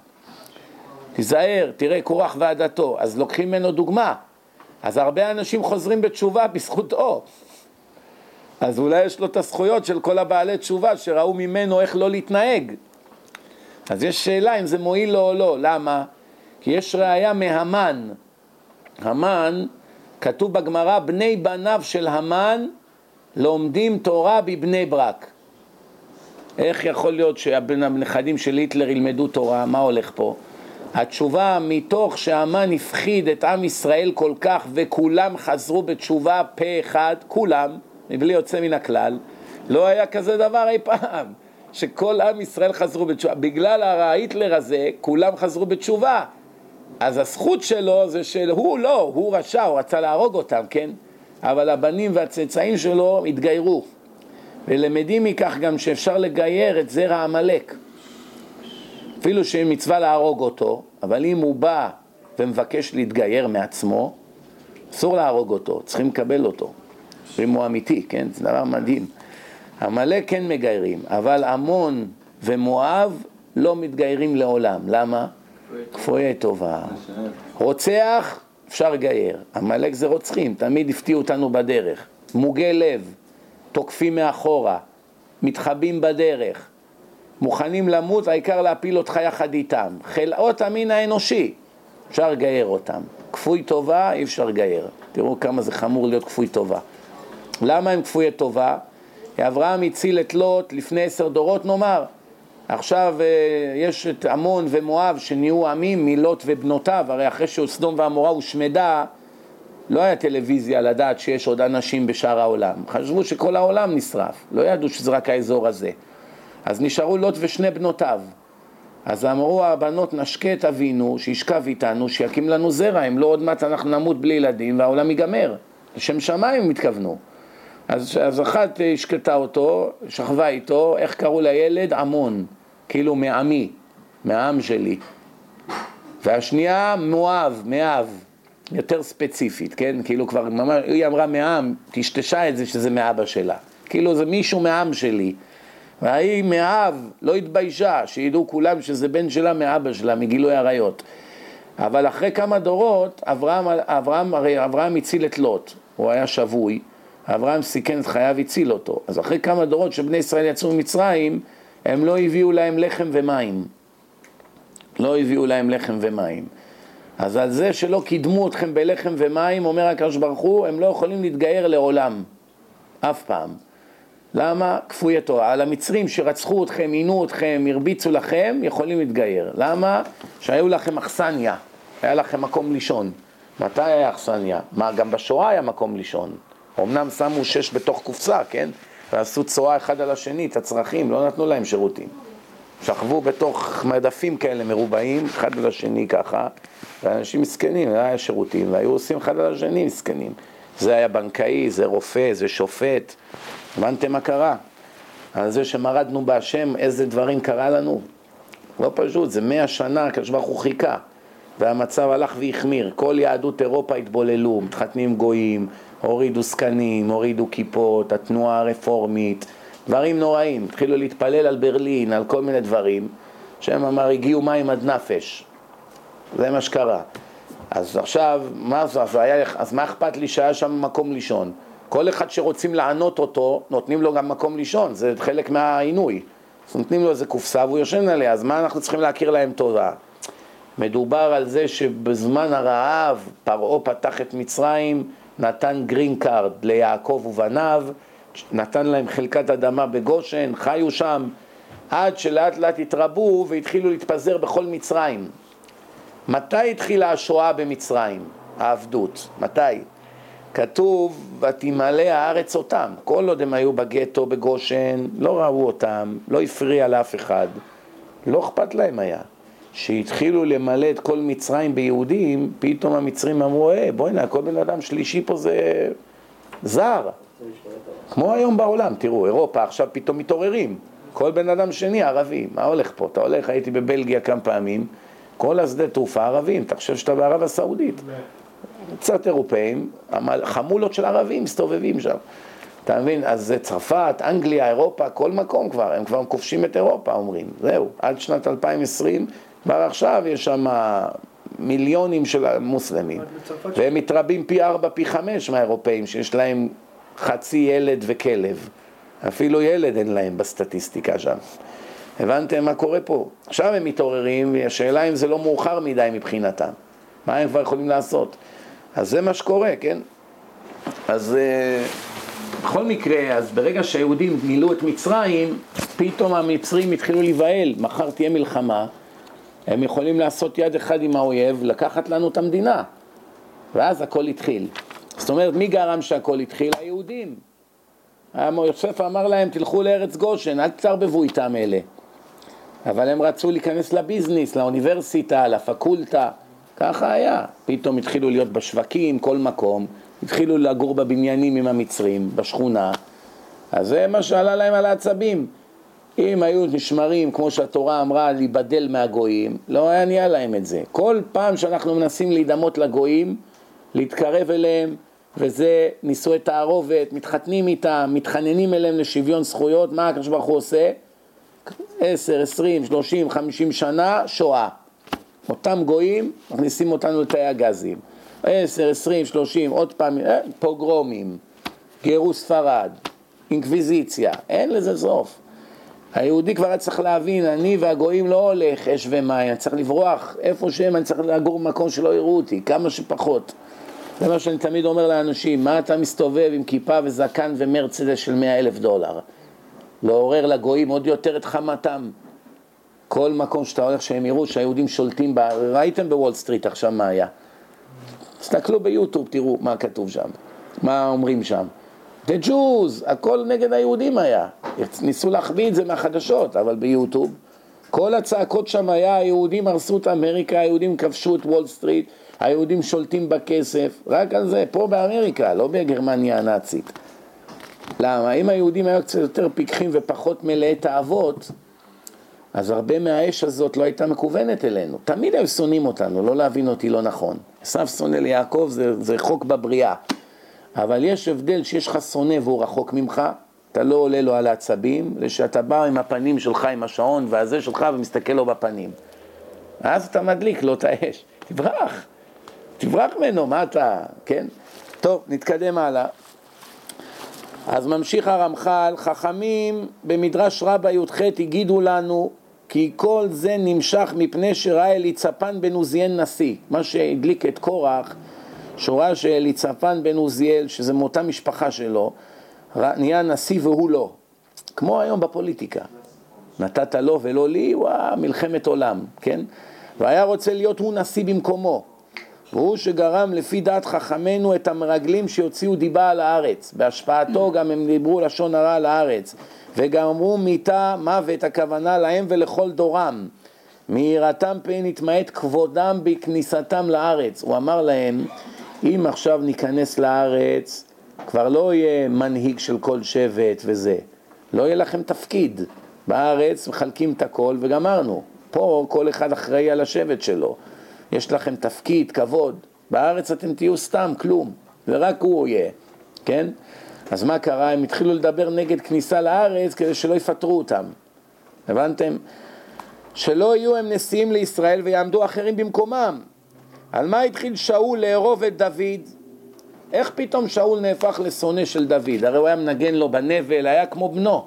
תיזהר, תראה קורח ועדתו. אז לוקחים ממנו דוגמה. אז הרבה אנשים חוזרים בתשובה בזכותו. אז אולי יש לו את הזכויות של כל הבעלי תשובה שראו ממנו איך לא להתנהג. אז יש שאלה אם זה מועיל לו או לא, למה? כי יש ראייה מהמן. המן, כתוב בגמרא, בני בניו של המן לומדים תורה בבני ברק. איך יכול להיות שהנכדים של היטלר ילמדו תורה? מה הולך פה? התשובה, מתוך שהמן הפחיד את עם ישראל כל כך וכולם חזרו בתשובה פה אחד, כולם, מבלי יוצא מן הכלל, לא היה כזה דבר אי פעם, שכל עם ישראל חזרו בתשובה. בגלל ההיטלר הזה, כולם חזרו בתשובה. אז הזכות שלו זה שהוא לא, הוא רשע, הוא רצה להרוג אותם, כן? אבל הבנים והצאצאים שלו התגיירו. ולמדים מכך גם שאפשר לגייר את זרע עמלק. אפילו שמצווה להרוג אותו, אבל אם הוא בא ומבקש להתגייר מעצמו, אסור להרוג אותו, צריכים לקבל אותו. אם הוא אמיתי, כן? זה דבר מדהים. עמלק כן מגיירים, אבל עמון ומואב לא מתגיירים לעולם. למה? כפויי טובה. רוצח, אפשר לגייר. עמלק זה רוצחים, תמיד הפתיעו אותנו בדרך. מוגי לב, תוקפים מאחורה, מתחבאים בדרך, מוכנים למות, העיקר להפיל אותך יחד איתם. חלאות המין האנושי, אפשר לגייר אותם. כפוי טובה, אי אפשר לגייר. תראו כמה זה חמור להיות כפוי טובה. למה הם כפויי טובה? אברהם הציל את לוט לפני עשר דורות נאמר. עכשיו אה, יש את עמון ומואב שנהיו עמים מלוט ובנותיו, הרי אחרי שסדום ועמורה הושמדה, לא היה טלוויזיה לדעת שיש עוד אנשים בשאר העולם. חשבו שכל העולם נשרף, לא ידעו שזה רק האזור הזה. אז נשארו לוט ושני בנותיו. אז אמרו הבנות נשקה את אבינו, שישכב איתנו, שיקים לנו זרע, אם לא עוד מעט אנחנו נמות בלי ילדים והעולם ייגמר. לשם שמיים הם התכוונו. אז, אז אחת השקטה אותו, שכבה איתו, איך קראו לילד? עמון, כאילו מעמי, מהעם שלי. והשנייה מואב, מאב, יותר ספציפית, כן? כאילו כבר ממש, היא אמרה מעם, טשטשה את זה שזה מאבא שלה. כאילו זה מישהו מעם שלי. והיא מאב לא התביישה, שידעו כולם שזה בן שלה מאבא שלה, מגילוי עריות. אבל אחרי כמה דורות, אברהם, אברהם, הרי אברהם הציל את לוט, הוא היה שבוי, אברהם סיכן את חייו, הציל אותו. אז אחרי כמה דורות שבני ישראל יצאו ממצרים, הם לא הביאו להם לחם ומים. לא הביאו להם לחם ומים. אז על זה שלא קידמו אתכם בלחם ומים, אומר הקדוש ברוך הוא, הם לא יכולים להתגייר לעולם, אף פעם. למה? כפוי תורה. על המצרים שרצחו אתכם, עינו אתכם, הרביצו לכם, יכולים להתגייר. למה? שהיו לכם אכסניה, היה לכם מקום לישון. מתי היה אכסניה? מה, גם בשואה היה מקום לישון. אמנם שמו שש בתוך קופסה, כן? ועשו צורה אחד על השני, את הצרכים, לא נתנו להם שירותים. שכבו בתוך מדפים כאלה מרובעים, אחד על השני ככה, ואנשים מסכנים, היה שירותים, והיו עושים אחד על השני מסכנים. זה היה בנקאי, זה רופא, זה שופט. הבנתם מה קרה? על זה שמרדנו בהשם, איזה דברים קרה לנו? לא פשוט, זה מאה שנה, הקדוש ברוך הוא חיכה, והמצב הלך והחמיר. כל יהדות אירופה התבוללו, מתחתנים גויים, הורידו זקנים, הורידו כיפות, התנועה הרפורמית, דברים נוראים. התחילו להתפלל על ברלין, על כל מיני דברים, שהם אמר, הגיעו מים עד נפש. זה מה שקרה. אז עכשיו, מה זה, אז, היה, אז מה אכפת לי שהיה שם מקום לישון? כל אחד שרוצים לענות אותו, נותנים לו גם מקום לישון, זה חלק מהעינוי. אז נותנים לו איזה קופסה והוא יושן עליה, אז מה אנחנו צריכים להכיר להם תודה? מדובר על זה שבזמן הרעב פרעה פתח את מצרים, נתן green card ליעקב ובניו, נתן להם חלקת אדמה בגושן, חיו שם, עד שלאט לאט התרבו והתחילו להתפזר בכל מצרים. מתי התחילה השואה במצרים, העבדות? מתי? כתוב, ותמלא הארץ אותם. כל עוד הם היו בגטו, בגושן, לא ראו אותם, לא הפריע לאף אחד, לא אכפת להם היה. שהתחילו למלא את כל מצרים ביהודים, פתאום המצרים אמרו, אה, בוא'נה, כל בן אדם שלישי פה זה זר. כמו היום בעולם, תראו, אירופה עכשיו פתאום מתעוררים. כל בן אדם שני ערבי, מה הולך פה? אתה הולך, הייתי בבלגיה כמה פעמים, כל השדה תעופה ערבים, אתה חושב שאתה בערב הסעודית. קצת אירופאים, חמולות של ערבים מסתובבים שם. אתה מבין? אז זה צרפת, אנגליה, אירופה, כל מקום כבר, הם כבר כובשים את אירופה, אומרים. זהו, עד שנת 2020, כבר עכשיו יש שם מיליונים של מוסלמים. והם מתרבים פי ארבע, פי חמש מהאירופאים, שיש להם חצי ילד וכלב. אפילו ילד אין להם בסטטיסטיקה שם. הבנתם מה קורה פה? עכשיו הם מתעוררים, והשאלה אם זה לא מאוחר מדי מבחינתם. מה הם כבר יכולים לעשות? אז זה מה שקורה, כן? אז אה, בכל מקרה, אז ברגע שהיהודים מילאו את מצרים, פתאום המצרים התחילו להיבהל, מחר תהיה מלחמה, הם יכולים לעשות יד אחד עם האויב, לקחת לנו את המדינה. ואז הכל התחיל. זאת אומרת, מי גרם שהכל התחיל? היהודים. יוסף אמר להם, תלכו לארץ גושן, אל תתערבבו איתם אלה. אבל הם רצו להיכנס לביזנס, לאוניברסיטה, לפקולטה, ככה היה. פתאום התחילו להיות בשווקים, כל מקום, התחילו לגור בבניינים עם המצרים, בשכונה, אז זה מה שעלה להם על העצבים. אם היו נשמרים, כמו שהתורה אמרה, להיבדל מהגויים, לא היה נהיה להם את זה. כל פעם שאנחנו מנסים להידמות לגויים, להתקרב אליהם, וזה נישואי תערובת, מתחתנים איתם, מתחננים אליהם לשוויון זכויות, מה הקדוש ברוך הוא עושה? עשר, עשרים, שלושים, חמישים שנה, שואה. אותם גויים מכניסים אותנו לתאי הגזים. עשר, עשרים, שלושים, עוד פעם, אה, פוגרומים, גירוש ספרד, אינקוויזיציה, אין לזה סוף. היהודי כבר היה צריך להבין, אני והגויים לא הולך אש ומים, אני צריך לברוח איפה שהם, אני צריך לגור במקום שלא יראו אותי, כמה שפחות. זה מה שאני תמיד אומר לאנשים, מה אתה מסתובב עם כיפה וזקן ומרצדס של מאה אלף דולר? לעורר לגויים עוד יותר את חמתם. כל מקום שאתה הולך שהם יראו שהיהודים שולטים, בה, ראיתם בוול סטריט עכשיו מה היה. תסתכלו ביוטיוב, תראו מה כתוב שם, מה אומרים שם. The Jews, הכל נגד היהודים היה. ניסו להחביא את זה מהחדשות, אבל ביוטיוב, כל הצעקות שם היה, היהודים הרסו את אמריקה, היהודים כבשו את וול סטריט, היהודים שולטים בכסף, רק על זה, פה באמריקה, לא בגרמניה הנאצית. למה? אם היהודים היו קצת יותר פיקחים ופחות מלאי תאוות, אז הרבה מהאש הזאת לא הייתה מכוונת אלינו. תמיד היו שונאים אותנו, לא להבין אותי לא נכון. עשו שונא ליעקב זה, זה חוק בבריאה. אבל יש הבדל שיש לך שונא והוא רחוק ממך, אתה לא עולה לו על העצבים, ושאתה בא עם הפנים שלך, עם השעון והזה שלך ומסתכל לו בפנים. אז אתה מדליק לו את האש. תברח, תברח ממנו, מה אתה, כן? טוב, נתקדם הלאה. אז ממשיך הרמח"ל, חכמים במדרש רבה י"ח הגידו לנו כי כל זה נמשך מפני שראה אליצפן בן עוזיאל נשיא, מה שהדליק את קורח, שהוא ראה שאליצפן בן עוזיאל, שזה מאותה משפחה שלו, נהיה נשיא והוא לא, כמו היום בפוליטיקה, נתת לו ולא לי, וואה, מלחמת עולם, כן? והיה רוצה להיות הוא נשיא במקומו. והוא שגרם לפי דעת חכמינו את המרגלים שיוציאו דיבה על הארץ. בהשפעתו גם הם דיברו לשון הרע על הארץ. וגם אמרו מיתה מוות הכוונה להם ולכל דורם. מיראתם פן יתמעט כבודם בכניסתם לארץ. הוא אמר להם, אם עכשיו ניכנס לארץ, כבר לא יהיה מנהיג של כל שבט וזה. לא יהיה לכם תפקיד. בארץ מחלקים את הכל וגמרנו. פה כל אחד אחראי על השבט שלו. יש לכם תפקיד, כבוד. בארץ אתם תהיו סתם, כלום. ורק הוא יהיה, כן? אז מה קרה? הם התחילו לדבר נגד כניסה לארץ כדי שלא יפטרו אותם. הבנתם? שלא יהיו הם נשיאים לישראל ויעמדו אחרים במקומם. על מה התחיל שאול לארוב את דוד? איך פתאום שאול נהפך לשונא של דוד? הרי הוא היה מנגן לו בנבל, היה כמו בנו.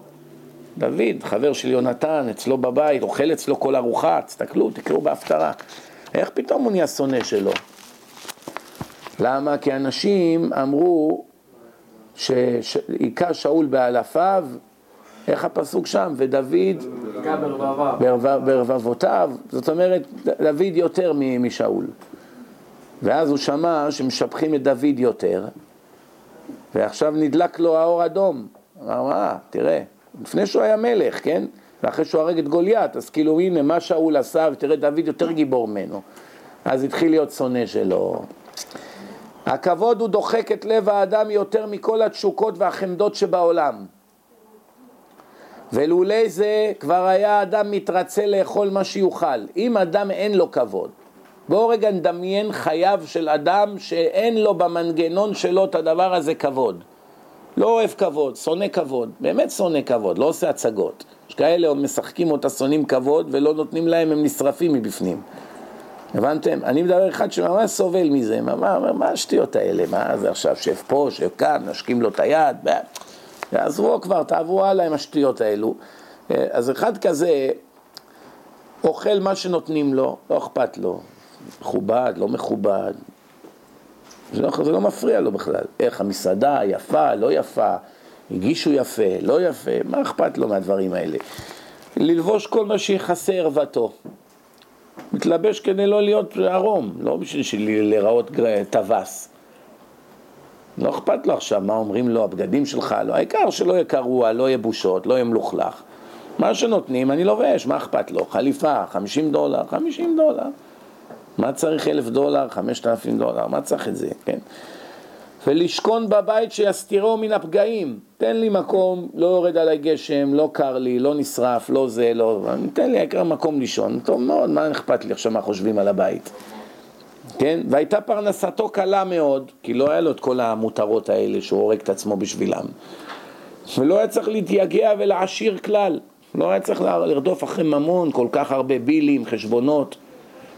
דוד, חבר של יונתן, אצלו בבית, אוכל אצלו כל ארוחה, תסתכלו, תקראו בהפטרה. איך פתאום הוא נהיה שונא שלו? למה? כי אנשים אמרו שהיכה שאול באלפיו, איך הפסוק שם? ודוד ברבבותיו, זאת אומרת דוד יותר משאול. ואז הוא שמע שמשבחים את דוד יותר, ועכשיו נדלק לו האור אדום. אמר, מה, תראה, לפני שהוא היה מלך, כן? ואחרי שהוא הרג את גוליית, אז כאילו הנה מה שאול עשה, ותראה דוד יותר גיבור ממנו. אז התחיל להיות שונא שלו. הכבוד הוא דוחק את לב האדם יותר מכל התשוקות והחמדות שבעולם. ולולא זה כבר היה אדם מתרצה לאכול מה שיוכל. אם אדם אין לו כבוד, בואו רגע נדמיין חייו של אדם שאין לו במנגנון שלו את הדבר הזה כבוד. לא אוהב כבוד, שונא כבוד, באמת שונא כבוד, לא עושה הצגות. יש כאלה משחקים אותה, שונאים כבוד ולא נותנים להם, הם נשרפים מבפנים. הבנתם? אני מדבר אחד שממש סובל מזה, מה, מה, מה השטויות האלה? מה זה עכשיו, שב פה, שב כאן, נשקים לו את היד, עזבו כבר, תעברו הלאה עם השטויות האלו. אז אחד כזה אוכל מה שנותנים לו, לא אכפת לו, מכובד, לא מכובד, זה לא, זה לא מפריע לו בכלל. איך המסעדה יפה, לא יפה, הגישו יפה, לא יפה, מה אכפת לו מהדברים האלה? ללבוש כל מה שיכסה ערוותו. מתלבש כדי לא להיות ערום, לא בשביל להיראות טווס. לא אכפת לו עכשיו מה אומרים לו, הבגדים שלך, לא, העיקר שלא יהיה קרוע, לא יהיה בושות, לא יהיה מלוכלך. מה שנותנים אני לובש, מה אכפת לו? חליפה, 50 דולר, 50 דולר. מה צריך אלף דולר, חמשת אלפים דולר, מה צריך את זה, כן? ולשכון בבית שיסתירו מן הפגעים. תן לי מקום, לא יורד עליי גשם, לא קר לי, לא נשרף, לא זה, לא... תן לי העיקר מקום לישון. טוב מאוד, מה אכפת לי עכשיו מה חושבים על הבית? כן? והייתה פרנסתו קלה מאוד, כי לא היה לו את כל המותרות האלה שהוא הורג את עצמו בשבילם. ולא היה צריך להתייגע ולהעשיר כלל. לא היה צריך לרדוף אחרי ממון, כל כך הרבה בילים, חשבונות.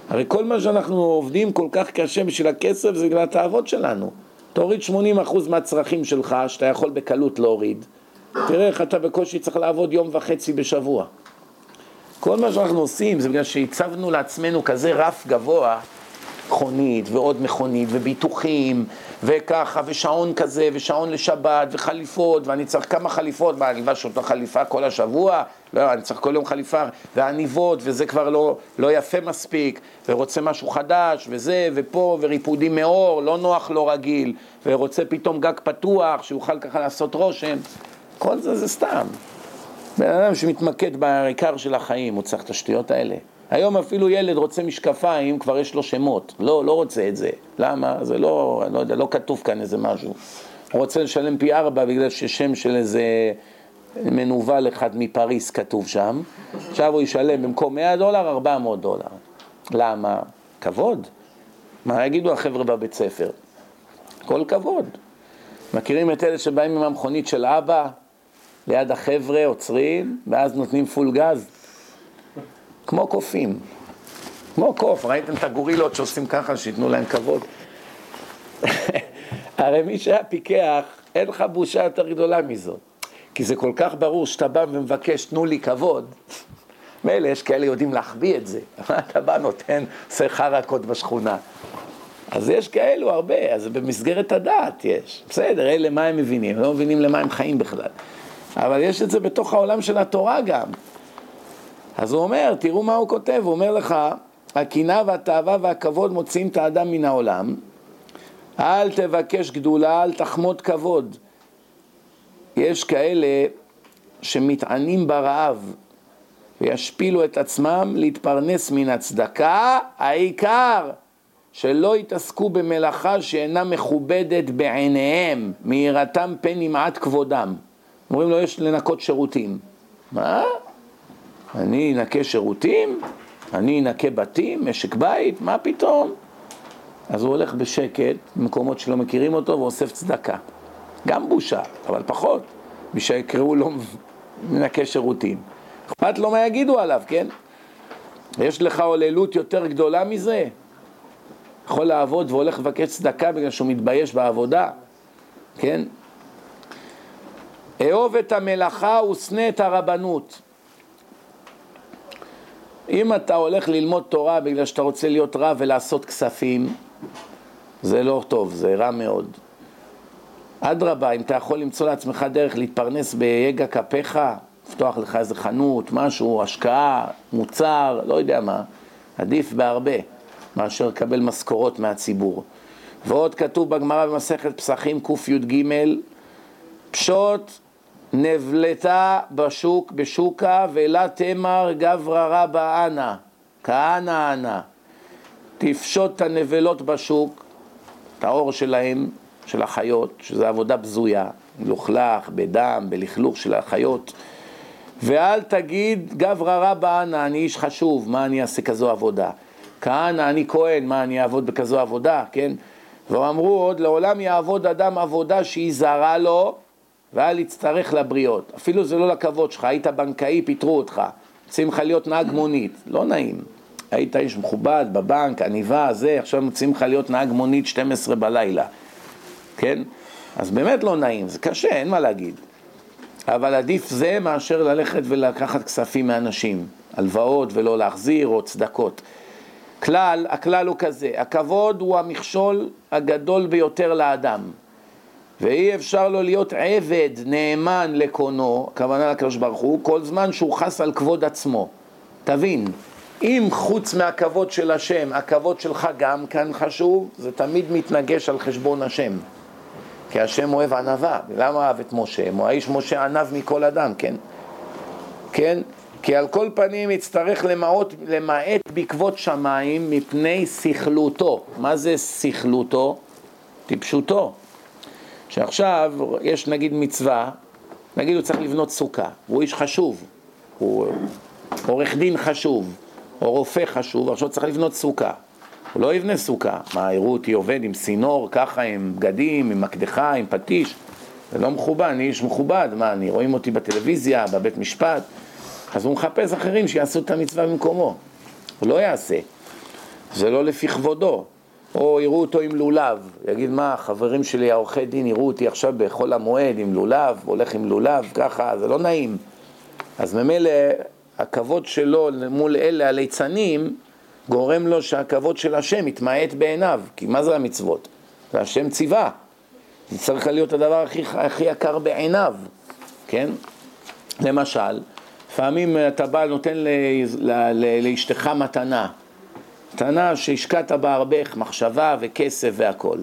הרי כל מה שאנחנו עובדים כל כך קשה בשביל הכסף זה בגלל התאוות שלנו. תוריד 80% מהצרכים שלך, שאתה יכול בקלות להוריד. תראה איך אתה בקושי צריך לעבוד יום וחצי בשבוע. כל מה שאנחנו עושים זה בגלל שהצבנו לעצמנו כזה רף גבוה, מכונית ועוד מכונית וביטוחים וככה ושעון כזה ושעון לשבת וחליפות ואני צריך כמה חליפות, מה אני אלבש אותה חליפה כל השבוע? לא, אני צריך כל יום חליפה ועניבות וזה כבר לא, לא יפה מספיק ורוצה משהו חדש וזה ופה וריפודים מאור, לא נוח לא רגיל ורוצה פתאום גג פתוח שיוכל ככה לעשות רושם. כל זה זה סתם. בן אדם שמתמקד בעיקר של החיים, הוא צריך את השטויות האלה היום אפילו ילד רוצה משקפיים, כבר יש לו שמות. לא, לא רוצה את זה. למה? זה לא, לא יודע, לא כתוב כאן איזה משהו. הוא רוצה לשלם פי ארבע בגלל ששם של איזה מנוול אחד מפריס כתוב שם. עכשיו הוא ישלם במקום 100 דולר, 400 דולר. למה? כבוד. מה יגידו החבר'ה בבית ספר? כל כבוד. מכירים את אלה שבאים עם המכונית של אבא, ליד החבר'ה עוצרים, ואז נותנים פול גז? כמו קופים, כמו קוף, ראיתם את הגורילות שעושים ככה, שייתנו להם כבוד? הרי מי שהיה פיקח, אין לך בושה יותר גדולה מזאת. כי זה כל כך ברור שאתה בא ומבקש, תנו לי כבוד. מילא, יש כאלה יודעים להחביא את זה. אתה בא, נותן, עושה חרקות בשכונה. אז יש כאלו הרבה, אז במסגרת הדעת יש. בסדר, אלה מה הם מבינים? לא מבינים למה הם חיים בכלל. אבל יש את זה בתוך העולם של התורה גם. אז הוא אומר, תראו מה הוא כותב, הוא אומר לך, הקנאה והתאווה והכבוד מוציאים את האדם מן העולם, אל תבקש גדולה, אל תחמוד כבוד. יש כאלה שמתענים ברעב וישפילו את עצמם להתפרנס מן הצדקה, העיקר שלא יתעסקו במלאכה שאינה מכובדת בעיניהם, מיראתם פן ימעט כבודם. אומרים לו, יש לנקות שירותים. מה? אני אנקה שירותים? אני אנקה בתים, משק בית? מה פתאום? אז הוא הולך בשקט, במקומות שלא מכירים אותו, ואוסף צדקה. גם בושה, אבל פחות, בשביל שיקראו לו מנקה שירותים. אכפת לו מה יגידו עליו, כן? יש לך עוללות יותר גדולה מזה? יכול לעבוד והולך לבקש צדקה בגלל שהוא מתבייש בעבודה, כן? אהוב את המלאכה ושנא את הרבנות. אם אתה הולך ללמוד תורה בגלל שאתה רוצה להיות רב ולעשות כספים, זה לא טוב, זה רע מאוד. אדרבה, אם אתה יכול למצוא לעצמך דרך להתפרנס ביגע כפיך, לפתוח לך איזה חנות, משהו, השקעה, מוצר, לא יודע מה, עדיף בהרבה מאשר לקבל משכורות מהציבור. ועוד כתוב בגמרא במסכת פסחים קי"ג, פשוט נבלתה בשוק, בשוקה ולה תמר גברא רבא אנא, כהנא אנא. תפשוט את הנבלות בשוק, את האור שלהם, של החיות, שזו עבודה בזויה, מלוכלך, בדם, בלכלוך של החיות. ואל תגיד גברא רבא אנא, אני איש חשוב, מה אני אעשה כזו עבודה? כהנא, אני כהן, מה אני אעבוד בכזו עבודה, כן? ואמרו עוד, לעולם יעבוד אדם עבודה שהיא זרה לו, ואל יצטרך לבריות. אפילו זה לא לכבוד שלך, היית בנקאי, פיטרו אותך. רוצים לך להיות נהג מונית, לא נעים. היית איש מכובד בבנק, עניבה, זה, עכשיו מוצאים לך להיות נהג מונית 12 בלילה, כן? אז באמת לא נעים, זה קשה, אין מה להגיד. אבל עדיף זה מאשר ללכת ולקחת כספים מאנשים, הלוואות ולא להחזיר או צדקות. כלל, הכלל הוא כזה, הכבוד הוא המכשול הגדול ביותר לאדם. ואי אפשר לו להיות עבד נאמן לקונו, הכוונה לקדוש ברוך הוא, כל זמן שהוא חס על כבוד עצמו. תבין, אם חוץ מהכבוד של השם, הכבוד שלך גם כאן חשוב, זה תמיד מתנגש על חשבון השם. כי השם אוהב ענווה, למה אוהב את משה? הוא האיש משה ענב מכל אדם, כן? כן? כי על כל פנים יצטרך למעט, למעט בעקבות שמיים מפני סכלותו. מה זה סכלותו? טיפשותו. שעכשיו יש נגיד מצווה, נגיד הוא צריך לבנות סוכה, הוא איש חשוב, הוא עורך דין חשוב, או רופא חשוב, עכשיו צריך לבנות סוכה. הוא לא יבנה סוכה. מה, יראו אותי עובד עם סינור, ככה, עם בגדים, עם מקדחה, עם פטיש? זה לא מכובד, אני איש מכובד, מה, אני רואים אותי בטלוויזיה, בבית משפט? אז הוא מחפש אחרים שיעשו את המצווה במקומו. הוא לא יעשה. זה לא לפי כבודו. או יראו אותו עם לולב, יגיד מה, החברים שלי העורכי דין יראו אותי עכשיו בחול המועד עם לולב, הולך עם לולב, ככה, זה לא נעים. אז ממילא הכבוד שלו מול אלה הליצנים גורם לו שהכבוד של השם יתמעט בעיניו, כי מה זה המצוות? זה השם ציווה, זה צריך להיות הדבר הכי, הכי יקר בעיניו, כן? למשל, לפעמים אתה בא, נותן לאשתך מתנה, מתנה שהשקעת בה הרבה מחשבה וכסף והכל.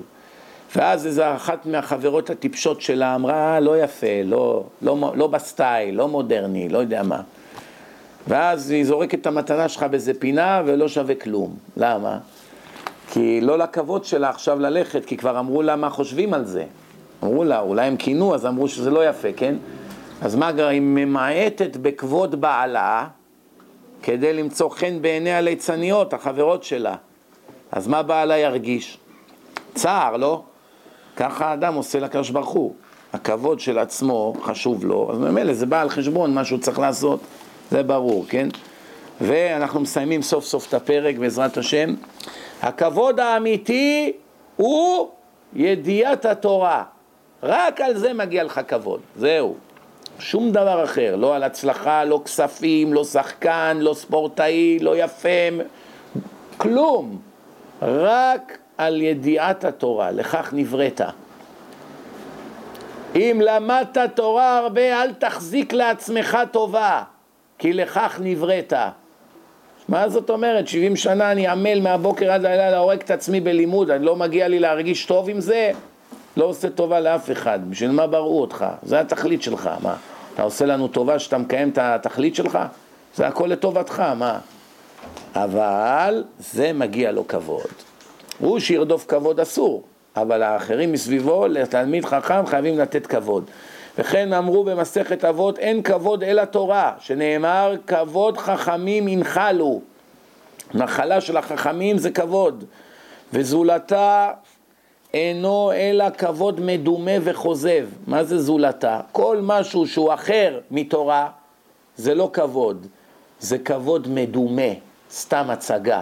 ואז איזו אחת מהחברות הטיפשות שלה אמרה, לא יפה, לא, לא, לא בסטייל, לא מודרני, לא יודע מה. ואז היא זורקת את המתנה שלך באיזה פינה ולא שווה כלום. למה? כי לא לכבוד שלה עכשיו ללכת, כי כבר אמרו לה מה חושבים על זה. אמרו לה, אולי הם כינו, אז אמרו שזה לא יפה, כן? אז מה, היא ממעטת בכבוד בעלה כדי למצוא חן בעיני הליצניות, החברות שלה. אז מה בעלה ירגיש? צער, לא? ככה האדם עושה לקדוש ברוך הוא. הכבוד של עצמו חשוב לו, אז ממילא זה בא על חשבון מה שהוא צריך לעשות. זה ברור, כן? ואנחנו מסיימים סוף סוף את הפרק בעזרת השם. הכבוד האמיתי הוא ידיעת התורה. רק על זה מגיע לך כבוד, זהו. שום דבר אחר, לא על הצלחה, לא כספים, לא שחקן, לא ספורטאי, לא יפה, כלום. רק על ידיעת התורה, לכך נבראת. אם למדת תורה הרבה, אל תחזיק לעצמך טובה. כי לכך נבראת. מה זאת אומרת? 70 שנה אני עמל מהבוקר עד הלילה, הורג את עצמי בלימוד, אני לא מגיע לי להרגיש טוב עם זה? לא עושה טובה לאף אחד, בשביל מה בראו אותך? זה התכלית שלך, מה? אתה עושה לנו טובה שאתה מקיים את התכלית שלך? זה הכל לטובתך, מה? אבל זה מגיע לו כבוד. הוא שירדוף כבוד אסור, אבל האחרים מסביבו, לתלמיד חכם חייבים לתת כבוד. וכן אמרו במסכת אבות, אין כבוד אלא תורה, שנאמר, כבוד חכמים ינחלו. נחלה של החכמים זה כבוד, וזולתה אינו אלא כבוד מדומה וכוזב. מה זה זולתה? כל משהו שהוא אחר מתורה זה לא כבוד, זה כבוד מדומה, סתם הצגה.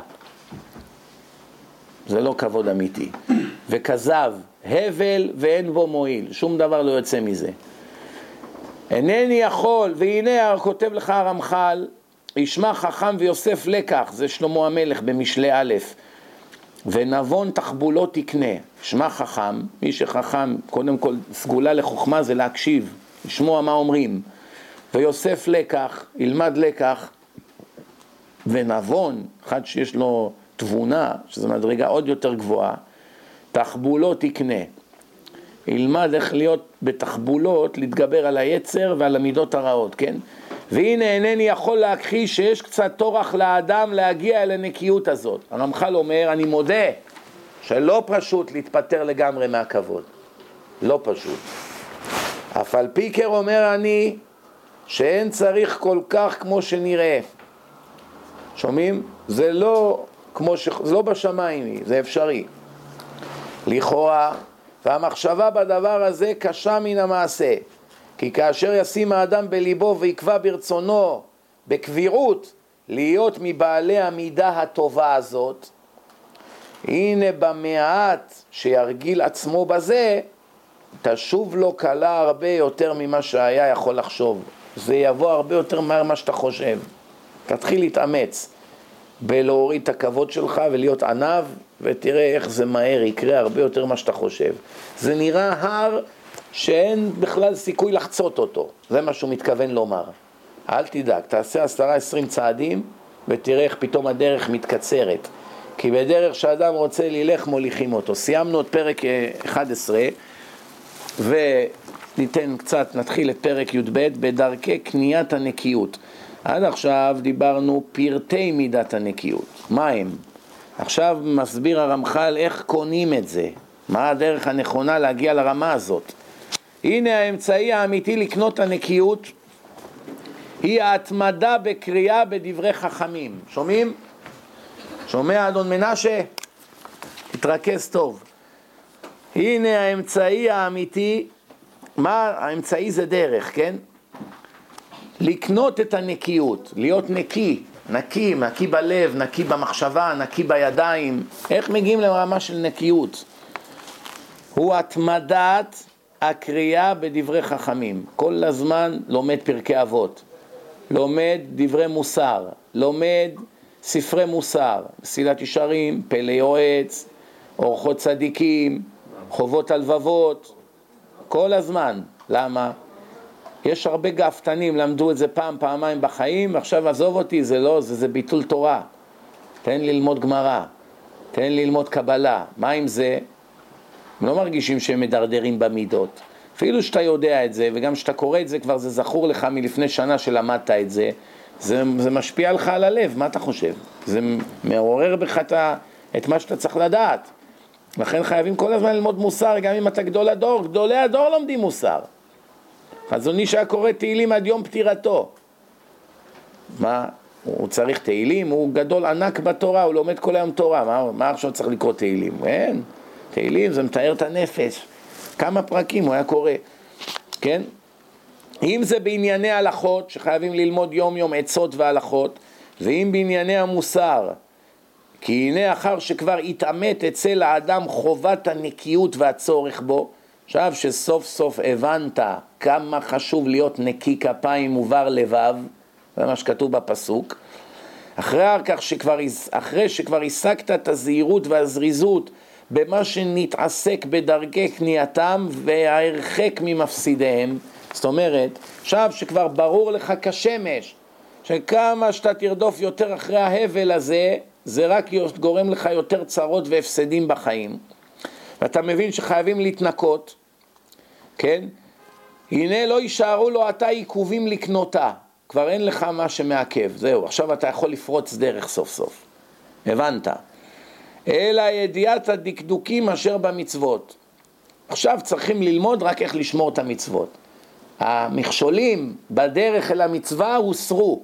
זה לא כבוד אמיתי. וכזב, הבל ואין בו מועיל, שום דבר לא יוצא מזה. אינני יכול, והנה כותב לך הרמח"ל, ישמע חכם ויוסף לקח, זה שלמה המלך במשלי א', ונבון תחבולות תקנה, שמע חכם, מי שחכם, קודם כל סגולה לחוכמה זה להקשיב, לשמוע מה אומרים, ויוסף לקח, ילמד לקח, ונבון, אחד שיש לו תבונה, שזו מדרגה עוד יותר גבוהה, תחבולות תקנה. ילמד איך להיות בתחבולות, להתגבר על היצר ועל המידות הרעות, כן? והנה אינני יכול להכחיש שיש קצת טורח לאדם להגיע אל הנקיות הזאת. הרמח"ל אומר, אני מודה שלא פשוט להתפטר לגמרי מהכבוד. לא פשוט. אף על פי כן אומר אני שאין צריך כל כך כמו שנראה. שומעים? זה לא כמו ש... זה לא בשמיים, זה אפשרי. לכאורה והמחשבה בדבר הזה קשה מן המעשה. כי כאשר ישים האדם בליבו ויקבע ברצונו, בקביעות, להיות מבעלי המידה הטובה הזאת, הנה במעט שירגיל עצמו בזה, תשוב לו קלה הרבה יותר ממה שהיה יכול לחשוב. זה יבוא הרבה יותר מהר ממה שאתה חושב. תתחיל להתאמץ בלהוריד את הכבוד שלך ולהיות עניו, ותראה איך זה מהר יקרה הרבה יותר ממה שאתה חושב. זה נראה הר שאין בכלל סיכוי לחצות אותו, זה מה שהוא מתכוון לומר. אל תדאג, תעשה עשרה עשרים צעדים ותראה איך פתאום הדרך מתקצרת. כי בדרך שאדם רוצה ללך מוליכים אותו. סיימנו את פרק 11 אה, וניתן קצת, נתחיל את פרק י"ב בדרכי קניית הנקיות. עד עכשיו דיברנו פרטי מידת הנקיות, מה הם? עכשיו מסביר הרמח"ל איך קונים את זה, מה הדרך הנכונה להגיע לרמה הזאת. הנה האמצעי האמיתי לקנות הנקיות היא ההתמדה בקריאה בדברי חכמים. שומעים? שומע אדון מנשה? תתרכז טוב. הנה האמצעי האמיתי, מה האמצעי זה דרך, כן? לקנות את הנקיות, להיות נקי, נקי, נקי בלב, נקי במחשבה, נקי בידיים. איך מגיעים לרמה של נקיות? הוא התמדת הקריאה בדברי חכמים. כל הזמן לומד פרקי אבות, לומד דברי מוסר, לומד ספרי מוסר, מסילת ישרים, פלא יועץ, אורחות צדיקים, חובות הלבבות, כל הזמן. למה? יש הרבה גאוותנים, למדו את זה פעם, פעמיים בחיים, עכשיו עזוב אותי, זה לא, זה, זה ביטול תורה. תן ללמוד גמרא, תן ללמוד קבלה. מה עם זה? הם לא מרגישים שהם מדרדרים במידות. אפילו שאתה יודע את זה, וגם כשאתה קורא את זה, כבר זה זכור לך מלפני שנה שלמדת את זה, זה, זה משפיע לך על הלב, מה אתה חושב? זה מעורר בך את, את מה שאתה צריך לדעת. לכן חייבים כל הזמן ללמוד מוסר, גם אם אתה גדול הדור, גדולי הדור לומדים מוסר. חזון איש היה קורא תהילים עד יום פטירתו. מה, הוא צריך תהילים? הוא גדול ענק בתורה, הוא לומד כל היום תורה, מה, מה עכשיו צריך לקרוא תהילים? אין, תהילים זה מתאר את הנפש. כמה פרקים הוא היה קורא, כן? אם זה בענייני הלכות, שחייבים ללמוד יום יום עצות והלכות, ואם בענייני המוסר, כי הנה אחר שכבר התעמת אצל האדם חובת הנקיות והצורך בו, עכשיו שסוף סוף הבנת כמה חשוב להיות נקי כפיים ובר לבב, זה מה שכתוב בפסוק, אחרי כך שכבר, אחרי שכבר השגת את הזהירות והזריזות במה שנתעסק בדרכי קנייתם וההרחק ממפסידיהם, זאת אומרת, עכשיו שכבר ברור לך כשמש, שכמה שאתה תרדוף יותר אחרי ההבל הזה, זה רק גורם לך יותר צרות והפסדים בחיים. ואתה מבין שחייבים להתנקות, כן? הנה לא יישארו לו עתה עיכובים לקנותה, כבר אין לך מה שמעכב, זהו, עכשיו אתה יכול לפרוץ דרך סוף סוף. הבנת? אלא ידיעת הדקדוקים אשר במצוות. עכשיו צריכים ללמוד רק איך לשמור את המצוות. המכשולים בדרך אל המצווה הוסרו.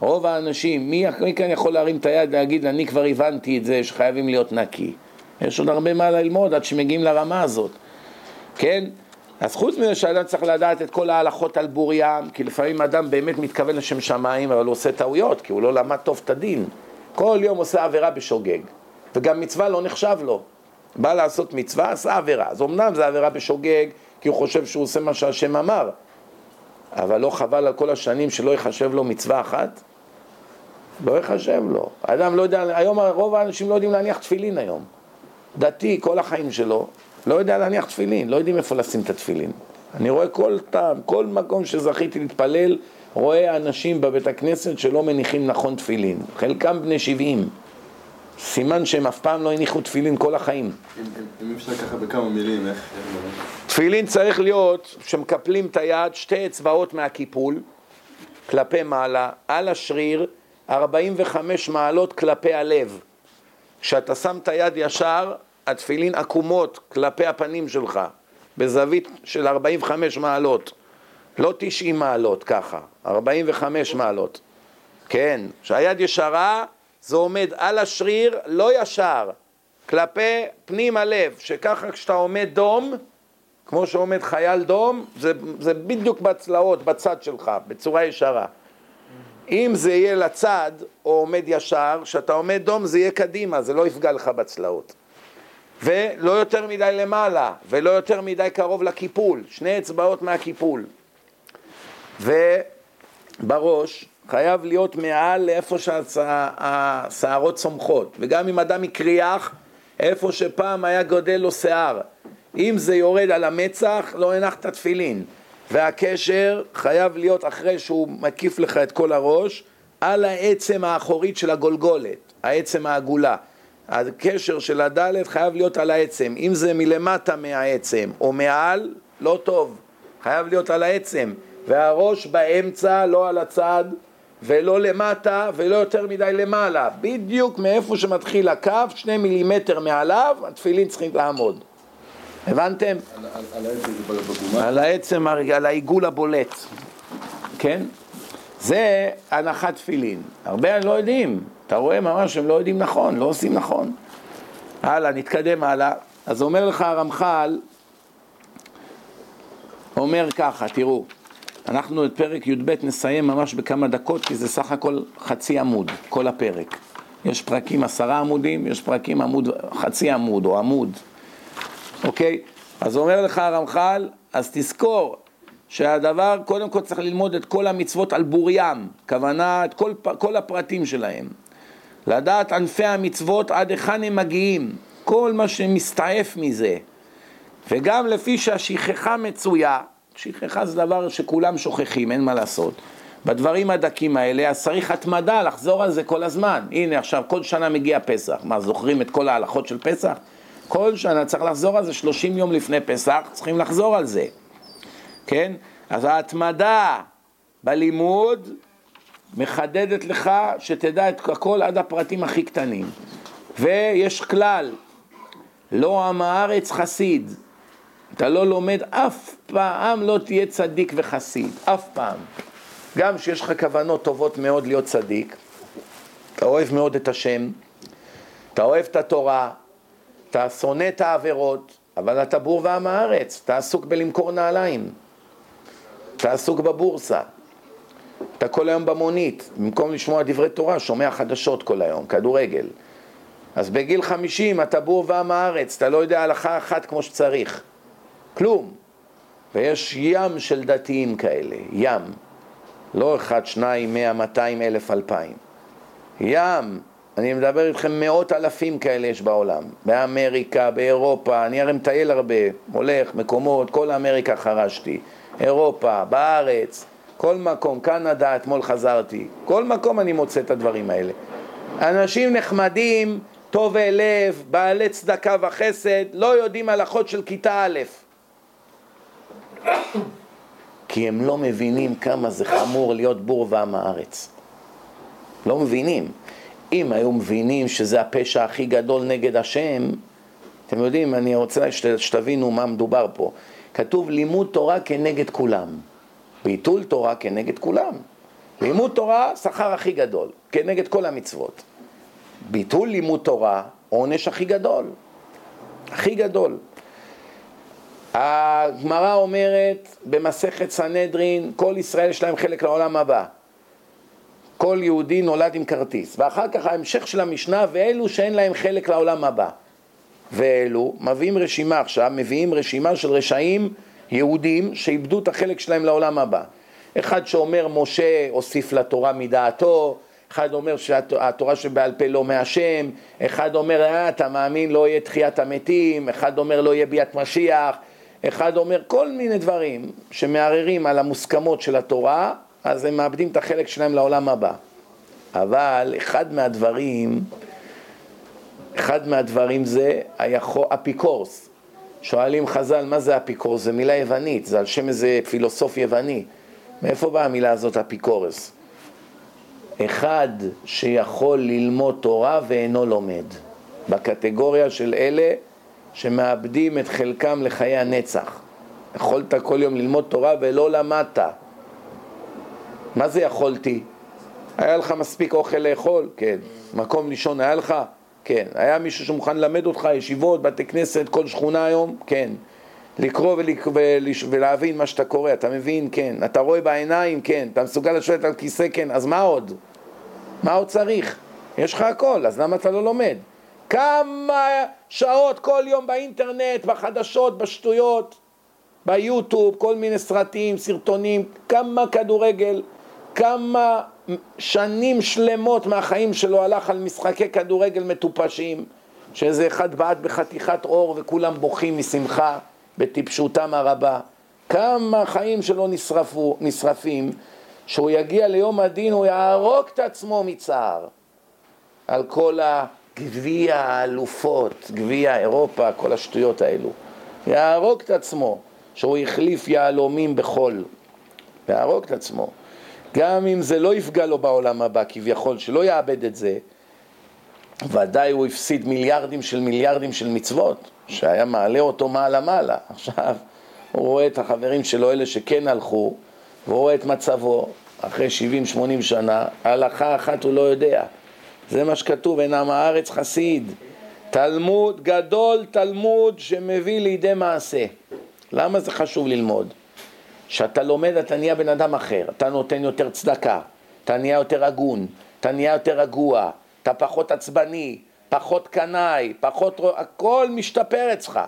רוב האנשים, מי, מי כאן יכול להרים את היד ולהגיד, אני כבר הבנתי את זה שחייבים להיות נקי. יש עוד הרבה מה ללמוד עד שמגיעים לרמה הזאת, כן? אז חוץ מזה שאדם צריך לדעת את כל ההלכות על בוריים, כי לפעמים אדם באמת מתכוון לשם שמיים, אבל הוא עושה טעויות, כי הוא לא למד טוב את הדין. כל יום עושה עבירה בשוגג, וגם מצווה לא נחשב לו. בא לעשות מצווה, עשה עבירה. אז אמנם זה עבירה בשוגג, כי הוא חושב שהוא עושה מה שהשם אמר, אבל לא חבל על כל השנים שלא יחשב לו מצווה אחת? לא יחשב לו. האדם לא יודע, היום רוב האנשים לא יודעים להניח תפילין היום. דתי כל החיים שלו, לא יודע להניח תפילין, לא יודעים איפה לשים את התפילין. אני רואה כל טעם, כל מקום שזכיתי להתפלל, רואה אנשים בבית הכנסת שלא מניחים נכון תפילין. חלקם בני 70. סימן שהם אף פעם לא הניחו תפילין כל החיים. אם אפשר ככה בכמה מילים, איך... תפילין צריך להיות שמקפלים את היד, שתי אצבעות מהקיפול, כלפי מעלה, על השריר, 45 מעלות כלפי הלב. כשאתה שם את היד ישר, התפילין עקומות כלפי הפנים שלך, בזווית של 45 מעלות. לא 90 מעלות ככה, 45 מעלות. כן, כשהיד ישרה, זה עומד על השריר, לא ישר, כלפי פנים הלב, שככה כשאתה עומד דום, כמו שעומד חייל דום, זה, זה בדיוק בצלעות, בצד שלך, בצורה ישרה. אם זה יהיה לצד, או עומד ישר, כשאתה עומד דום זה יהיה קדימה, זה לא יפגע לך בצלעות. ולא יותר מדי למעלה, ולא יותר מדי קרוב לקיפול, שני אצבעות מהקיפול. ובראש חייב להיות מעל לאיפה שהשערות צומחות, וגם אם אדם יקריח, איפה שפעם היה גודל לו שיער. אם זה יורד על המצח, לא הנחת תפילין. והקשר חייב להיות אחרי שהוא מקיף לך את כל הראש, על העצם האחורית של הגולגולת, העצם העגולה. הקשר של הדלת חייב להיות על העצם. אם זה מלמטה מהעצם או מעל, לא טוב. חייב להיות על העצם. והראש באמצע, לא על הצד, ולא למטה, ולא יותר מדי למעלה. בדיוק מאיפה שמתחיל הקו, שני מילימטר מעליו, התפילין צריכים לעמוד. הבנתם? על העצם, על העיגול הבולט, כן? זה הנחת תפילין. הרבה לא יודעים, אתה רואה ממש הם לא יודעים נכון, לא עושים נכון. הלאה, נתקדם הלאה. אז אומר לך הרמח"ל, אומר ככה, תראו, אנחנו את פרק י"ב נסיים ממש בכמה דקות, כי זה סך הכל חצי עמוד, כל הפרק. יש פרקים עשרה עמודים, יש פרקים עמוד, חצי עמוד או עמוד. אוקיי? אז אומר לך הרמח"ל, אז תזכור שהדבר, קודם כל צריך ללמוד את כל המצוות על בוריים, כוונה את כל, כל הפרטים שלהם. לדעת ענפי המצוות עד היכן הם מגיעים, כל מה שמסתעף מזה. וגם לפי שהשכחה מצויה, שכחה זה דבר שכולם שוכחים, אין מה לעשות. בדברים הדקים האלה, אז צריך התמדה לחזור על זה כל הזמן. הנה עכשיו, כל שנה מגיע פסח. מה, זוכרים את כל ההלכות של פסח? כל שנה צריך לחזור על זה, 30 יום לפני פסח, צריכים לחזור על זה, כן? אז ההתמדה בלימוד מחדדת לך שתדע את הכל עד הפרטים הכי קטנים. ויש כלל, לא עם הארץ חסיד. אתה לא לומד, אף פעם לא תהיה צדיק וחסיד, אף פעם. גם שיש לך כוונות טובות מאוד להיות צדיק, אתה אוהב מאוד את השם, אתה אוהב את התורה, אתה שונא את העבירות, אבל אתה בור ועם הארץ, אתה עסוק בלמכור נעליים, אתה עסוק בבורסה, אתה כל היום במונית, במקום לשמוע דברי תורה, שומע חדשות כל היום, כדורגל. אז בגיל חמישים אתה בור ועם הארץ, אתה לא יודע הלכה אחת כמו שצריך, כלום. ויש ים של דתיים כאלה, ים. לא אחד, שניים, מאה, מאתיים, אלף, אלפיים. ים. אני מדבר איתכם מאות אלפים כאלה יש בעולם, באמריקה, באירופה, אני הרי מטייל הרבה, הולך, מקומות, כל אמריקה חרשתי, אירופה, בארץ, כל מקום, קנדה, אתמול חזרתי, כל מקום אני מוצא את הדברים האלה. אנשים נחמדים, טובי לב, בעלי צדקה וחסד, לא יודעים הלכות של כיתה א', כי הם לא מבינים כמה זה חמור להיות בור ועם הארץ. לא מבינים. אם היו מבינים שזה הפשע הכי גדול נגד השם, אתם יודעים, אני רוצה שת, שתבינו מה מדובר פה. כתוב לימוד תורה כנגד כולם, ביטול תורה כנגד כולם. לימוד תורה, שכר הכי גדול, כנגד כל המצוות. ביטול לימוד תורה, עונש הכי גדול. הכי גדול. הגמרא אומרת במסכת סנהדרין, כל ישראל יש להם חלק לעולם הבא. כל יהודי נולד עם כרטיס. ואחר כך ההמשך של המשנה, ואלו שאין להם חלק לעולם הבא. ואלו מביאים רשימה עכשיו, מביאים רשימה של רשעים יהודים שאיבדו את החלק שלהם לעולם הבא. אחד שאומר משה הוסיף לתורה מדעתו, אחד אומר שהתורה שבעל פה לא מהשם, אחד אומר אה, אתה מאמין לא יהיה תחיית המתים, אחד אומר לא יהיה ביאת משיח, אחד אומר כל מיני דברים שמערערים על המוסכמות של התורה, אז הם מאבדים את החלק שלהם לעולם הבא. אבל אחד מהדברים, אחד מהדברים זה היכול, אפיקורס. שואלים חז"ל, מה זה אפיקורס? זה מילה יוונית, זה על שם איזה פילוסוף יווני. מאיפה באה המילה הזאת אפיקורס? אחד שיכול ללמוד תורה ואינו לומד. בקטגוריה של אלה שמאבדים את חלקם לחיי הנצח. יכולת כל יום ללמוד תורה ולא למדת. מה זה יכולתי? היה לך מספיק אוכל לאכול? כן. מקום לישון היה לך? כן. היה מישהו שמוכן ללמד אותך, ישיבות, בתי כנסת, כל שכונה היום? כן. לקרוא ולק... ולהבין מה שאתה קורא, אתה מבין? כן. אתה רואה בעיניים? כן. אתה מסוגל לשבת על כיסא? כן. אז מה עוד? מה עוד צריך? יש לך הכל, אז למה אתה לא לומד? כמה שעות כל יום באינטרנט, בחדשות, בשטויות, ביוטיוב, כל מיני סרטים, סרטונים, כמה כדורגל, כמה שנים שלמות מהחיים שלו הלך על משחקי כדורגל מטופשים, שאיזה אחד בעט בחתיכת אור וכולם בוכים משמחה בטיפשותם הרבה. כמה חיים שלו נשרפו, נשרפים, שהוא יגיע ליום הדין, הוא יהרוג את עצמו מצער על כל הגביע האלופות, גביע אירופה, כל השטויות האלו. יהרוג את עצמו, שהוא החליף יהלומים בחול. יהרוג את עצמו. גם אם זה לא יפגע לו בעולם הבא, כביכול, שלא יאבד את זה, ודאי הוא הפסיד מיליארדים של מיליארדים של מצוות, שהיה מעלה אותו מעלה-מעלה. עכשיו, הוא רואה את החברים שלו, אלה שכן הלכו, והוא רואה את מצבו, אחרי 70-80 שנה, הלכה אחת הוא לא יודע. זה מה שכתוב, אין עם הארץ חסיד. תלמוד גדול, תלמוד שמביא לידי מעשה. למה זה חשוב ללמוד? כשאתה לומד אתה נהיה בן אדם אחר, אתה נותן יותר צדקה, אתה נהיה יותר הגון, אתה נהיה יותר רגוע, אתה פחות עצבני, פחות קנאי, פחות... הכל משתפר אצלך,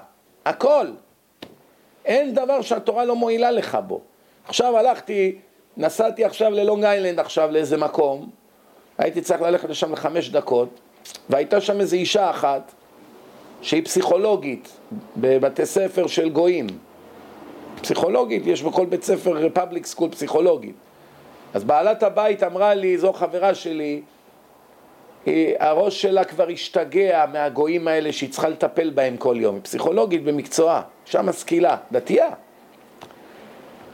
הכל. אין דבר שהתורה לא מועילה לך בו. עכשיו הלכתי, נסעתי עכשיו ללונג איילנד עכשיו לאיזה מקום, הייתי צריך ללכת לשם לחמש דקות, והייתה שם איזו אישה אחת שהיא פסיכולוגית בבתי ספר של גויים. פסיכולוגית, יש בכל בית ספר public school פסיכולוגית. אז בעלת הבית אמרה לי, זו חברה שלי, היא, הראש שלה כבר השתגע מהגויים האלה שהיא צריכה לטפל בהם כל יום. היא פסיכולוגית במקצועה, אישה משכילה, דתייה.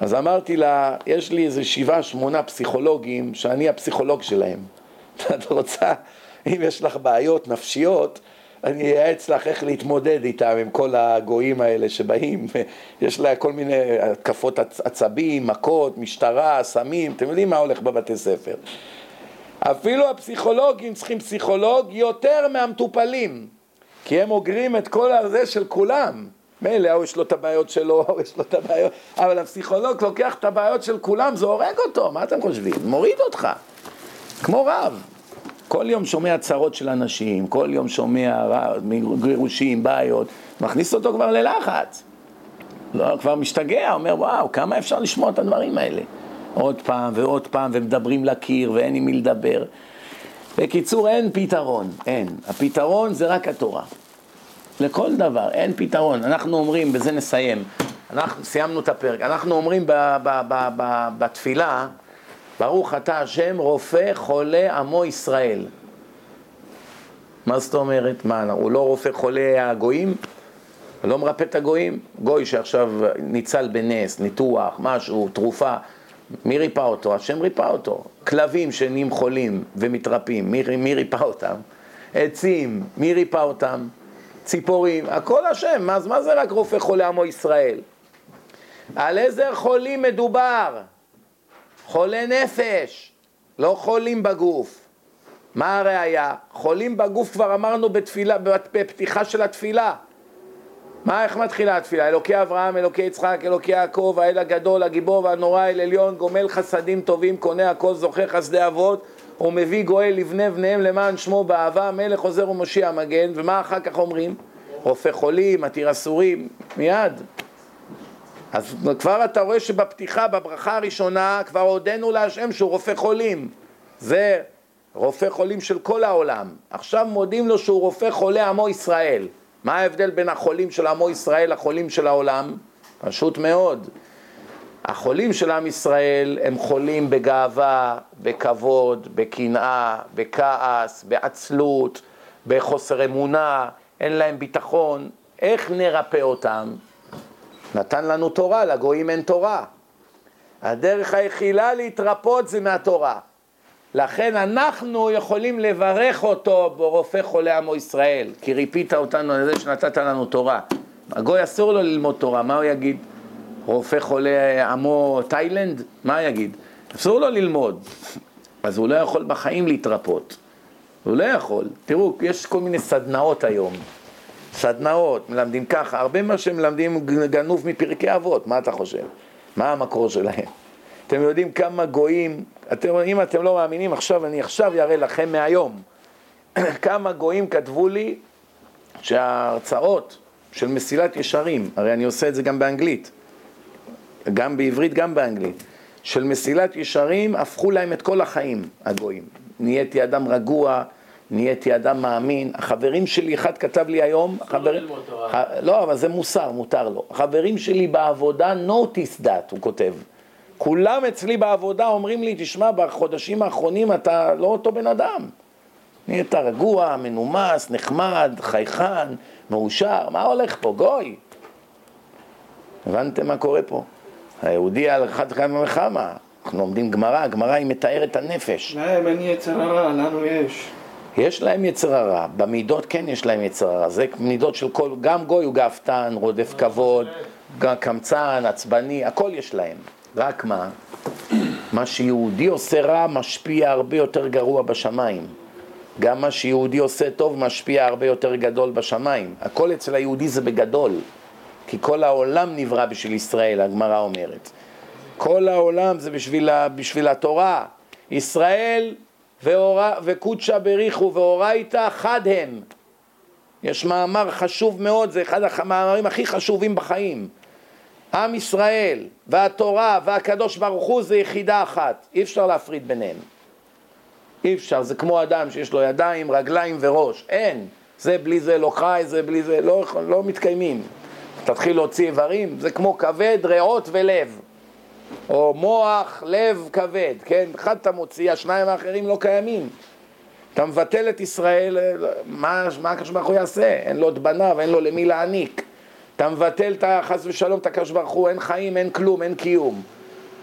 אז אמרתי לה, יש לי איזה שבעה, שמונה פסיכולוגים שאני הפסיכולוג שלהם. את רוצה, אם יש לך בעיות נפשיות, אני אייעץ לך איך להתמודד איתם, עם כל הגויים האלה שבאים, יש לה כל מיני התקפות עצבים, מכות, משטרה, סמים, אתם יודעים מה הולך בבתי ספר. אפילו הפסיכולוגים צריכים פסיכולוג יותר מהמטופלים, כי הם אוגרים את כל הזה של כולם. מילא, ההוא יש לו את הבעיות שלו, ההוא יש לו את הבעיות, אבל הפסיכולוג לוקח את הבעיות של כולם, זה הורג אותו, מה אתם חושבים? מוריד אותך, כמו רב. כל יום שומע צרות של אנשים, כל יום שומע גירושים, בעיות, מכניס אותו כבר ללחץ. לא, כבר משתגע, אומר וואו, כמה אפשר לשמוע את הדברים האלה? עוד פעם ועוד פעם, ומדברים לקיר, ואין עם מי לדבר. בקיצור, אין פתרון, אין. הפתרון זה רק התורה. לכל דבר, אין פתרון. אנחנו אומרים, בזה נסיים, אנחנו סיימנו את הפרק, אנחנו אומרים בתפילה, ברוך אתה השם רופא חולה עמו ישראל. מה זאת אומרת? מה, הוא לא רופא חולה הגויים? לא מרפא את הגויים? גוי שעכשיו ניצל בנס, ניתוח, משהו, תרופה, מי ריפא אותו? השם ריפא אותו. כלבים שנהיים חולים ומתרפים, מי, מי ריפא אותם? עצים, מי ריפא אותם? ציפורים, הכל השם, אז מה זה רק רופא חולה עמו ישראל? על איזה חולים מדובר? חולי נפש, לא חולים בגוף. מה הראיה? חולים בגוף כבר אמרנו בתפילה, בפתיחה של התפילה. מה, איך מתחילה התפילה? אלוקי אברהם, אלוקי יצחק, אלוקי יעקב, האל הגדול, הגיבור והנורא, אל עליון, גומל חסדים טובים, קונה הכל, זוכה חסדי אבות, ומביא גואל לבני בניהם למען שמו באהבה, מלך עוזר ומושיע מגן, ומה אחר כך אומרים? רופא חולים, מתיר אסורים, מיד. אז כבר אתה רואה שבפתיחה, בברכה הראשונה, כבר הודינו להשם שהוא רופא חולים. זה רופא חולים של כל העולם. עכשיו מודים לו שהוא רופא חולי עמו ישראל. מה ההבדל בין החולים של עמו ישראל לחולים של העולם? פשוט מאוד. החולים של עם ישראל הם חולים בגאווה, בכבוד, בקנאה, בכעס, בעצלות, בחוסר אמונה, אין להם ביטחון. איך נרפא אותם? נתן לנו תורה, לגויים אין תורה. הדרך היחידה להתרפות זה מהתורה. לכן אנחנו יכולים לברך אותו ברופא חולי עמו ישראל, כי ריפית אותנו על זה שנתת לנו תורה. הגוי אסור לו ללמוד תורה, מה הוא יגיד? רופא חולי עמו תאילנד? מה הוא יגיד? אסור לו ללמוד. אז הוא לא יכול בחיים להתרפות. הוא לא יכול. תראו, יש כל מיני סדנאות היום. סדנאות, מלמדים ככה, הרבה מה שמלמדים גנוב מפרקי אבות, מה אתה חושב? מה המקור שלהם? אתם יודעים כמה גויים, אתם, אם אתם לא מאמינים, עכשיו אני עכשיו אראה לכם מהיום, כמה גויים כתבו לי שההרצאות של מסילת ישרים, הרי אני עושה את זה גם באנגלית, גם בעברית, גם באנגלית, של מסילת ישרים הפכו להם את כל החיים, הגויים. נהייתי אדם רגוע, נהייתי אדם מאמין. החברים שלי, אחד כתב לי היום, חבר... לא, אבל זה מוסר, מותר לו. החברים שלי בעבודה notice that, הוא כותב. כולם אצלי בעבודה אומרים לי, תשמע, בחודשים האחרונים אתה לא אותו בן אדם. נהיית רגוע, מנומס, נחמד, חייכן, מאושר, מה הולך פה? גוי. הבנתם מה קורה פה? היהודי על אחד כמה וכמה. אנחנו לומדים גמרא, גמרא היא מתארת הנפש. להם אין יצר הרע, לנו יש. יש להם יצר הרע, במידות כן יש להם יצר הרע, זה מידות של כל, גם גוי הוא גאוותן, רודף כבוד, קמצן, עצבני, הכל יש להם. רק מה? מה שיהודי עושה רע משפיע הרבה יותר גרוע בשמיים. גם מה שיהודי עושה טוב משפיע הרבה יותר גדול בשמיים. הכל אצל היהודי זה בגדול, כי כל העולם נברא בשביל ישראל, הגמרא אומרת. כל העולם זה בשביל, בשביל התורה. ישראל וקודשא בריחו ואורייתא חד הם. יש מאמר חשוב מאוד, זה אחד המאמרים הכי חשובים בחיים. עם ישראל והתורה והקדוש ברוך הוא זה יחידה אחת, אי אפשר להפריד ביניהם. אי אפשר, זה כמו אדם שיש לו ידיים, רגליים וראש, אין. זה בלי זה לא חי, זה בלי זה לא, לא מתקיימים. תתחיל להוציא איברים, זה כמו כבד, ריאות ולב. או מוח, לב, כבד, כן? אחד אתה מוציא, השניים האחרים לא קיימים. אתה מבטל את ישראל, מה, הקדוש ברוך הוא יעשה? אין לו את בניו, אין לו למי להעניק. אתה מבטל את חס ושלום את הקדוש ברוך הוא, אין חיים, אין כלום, אין קיום.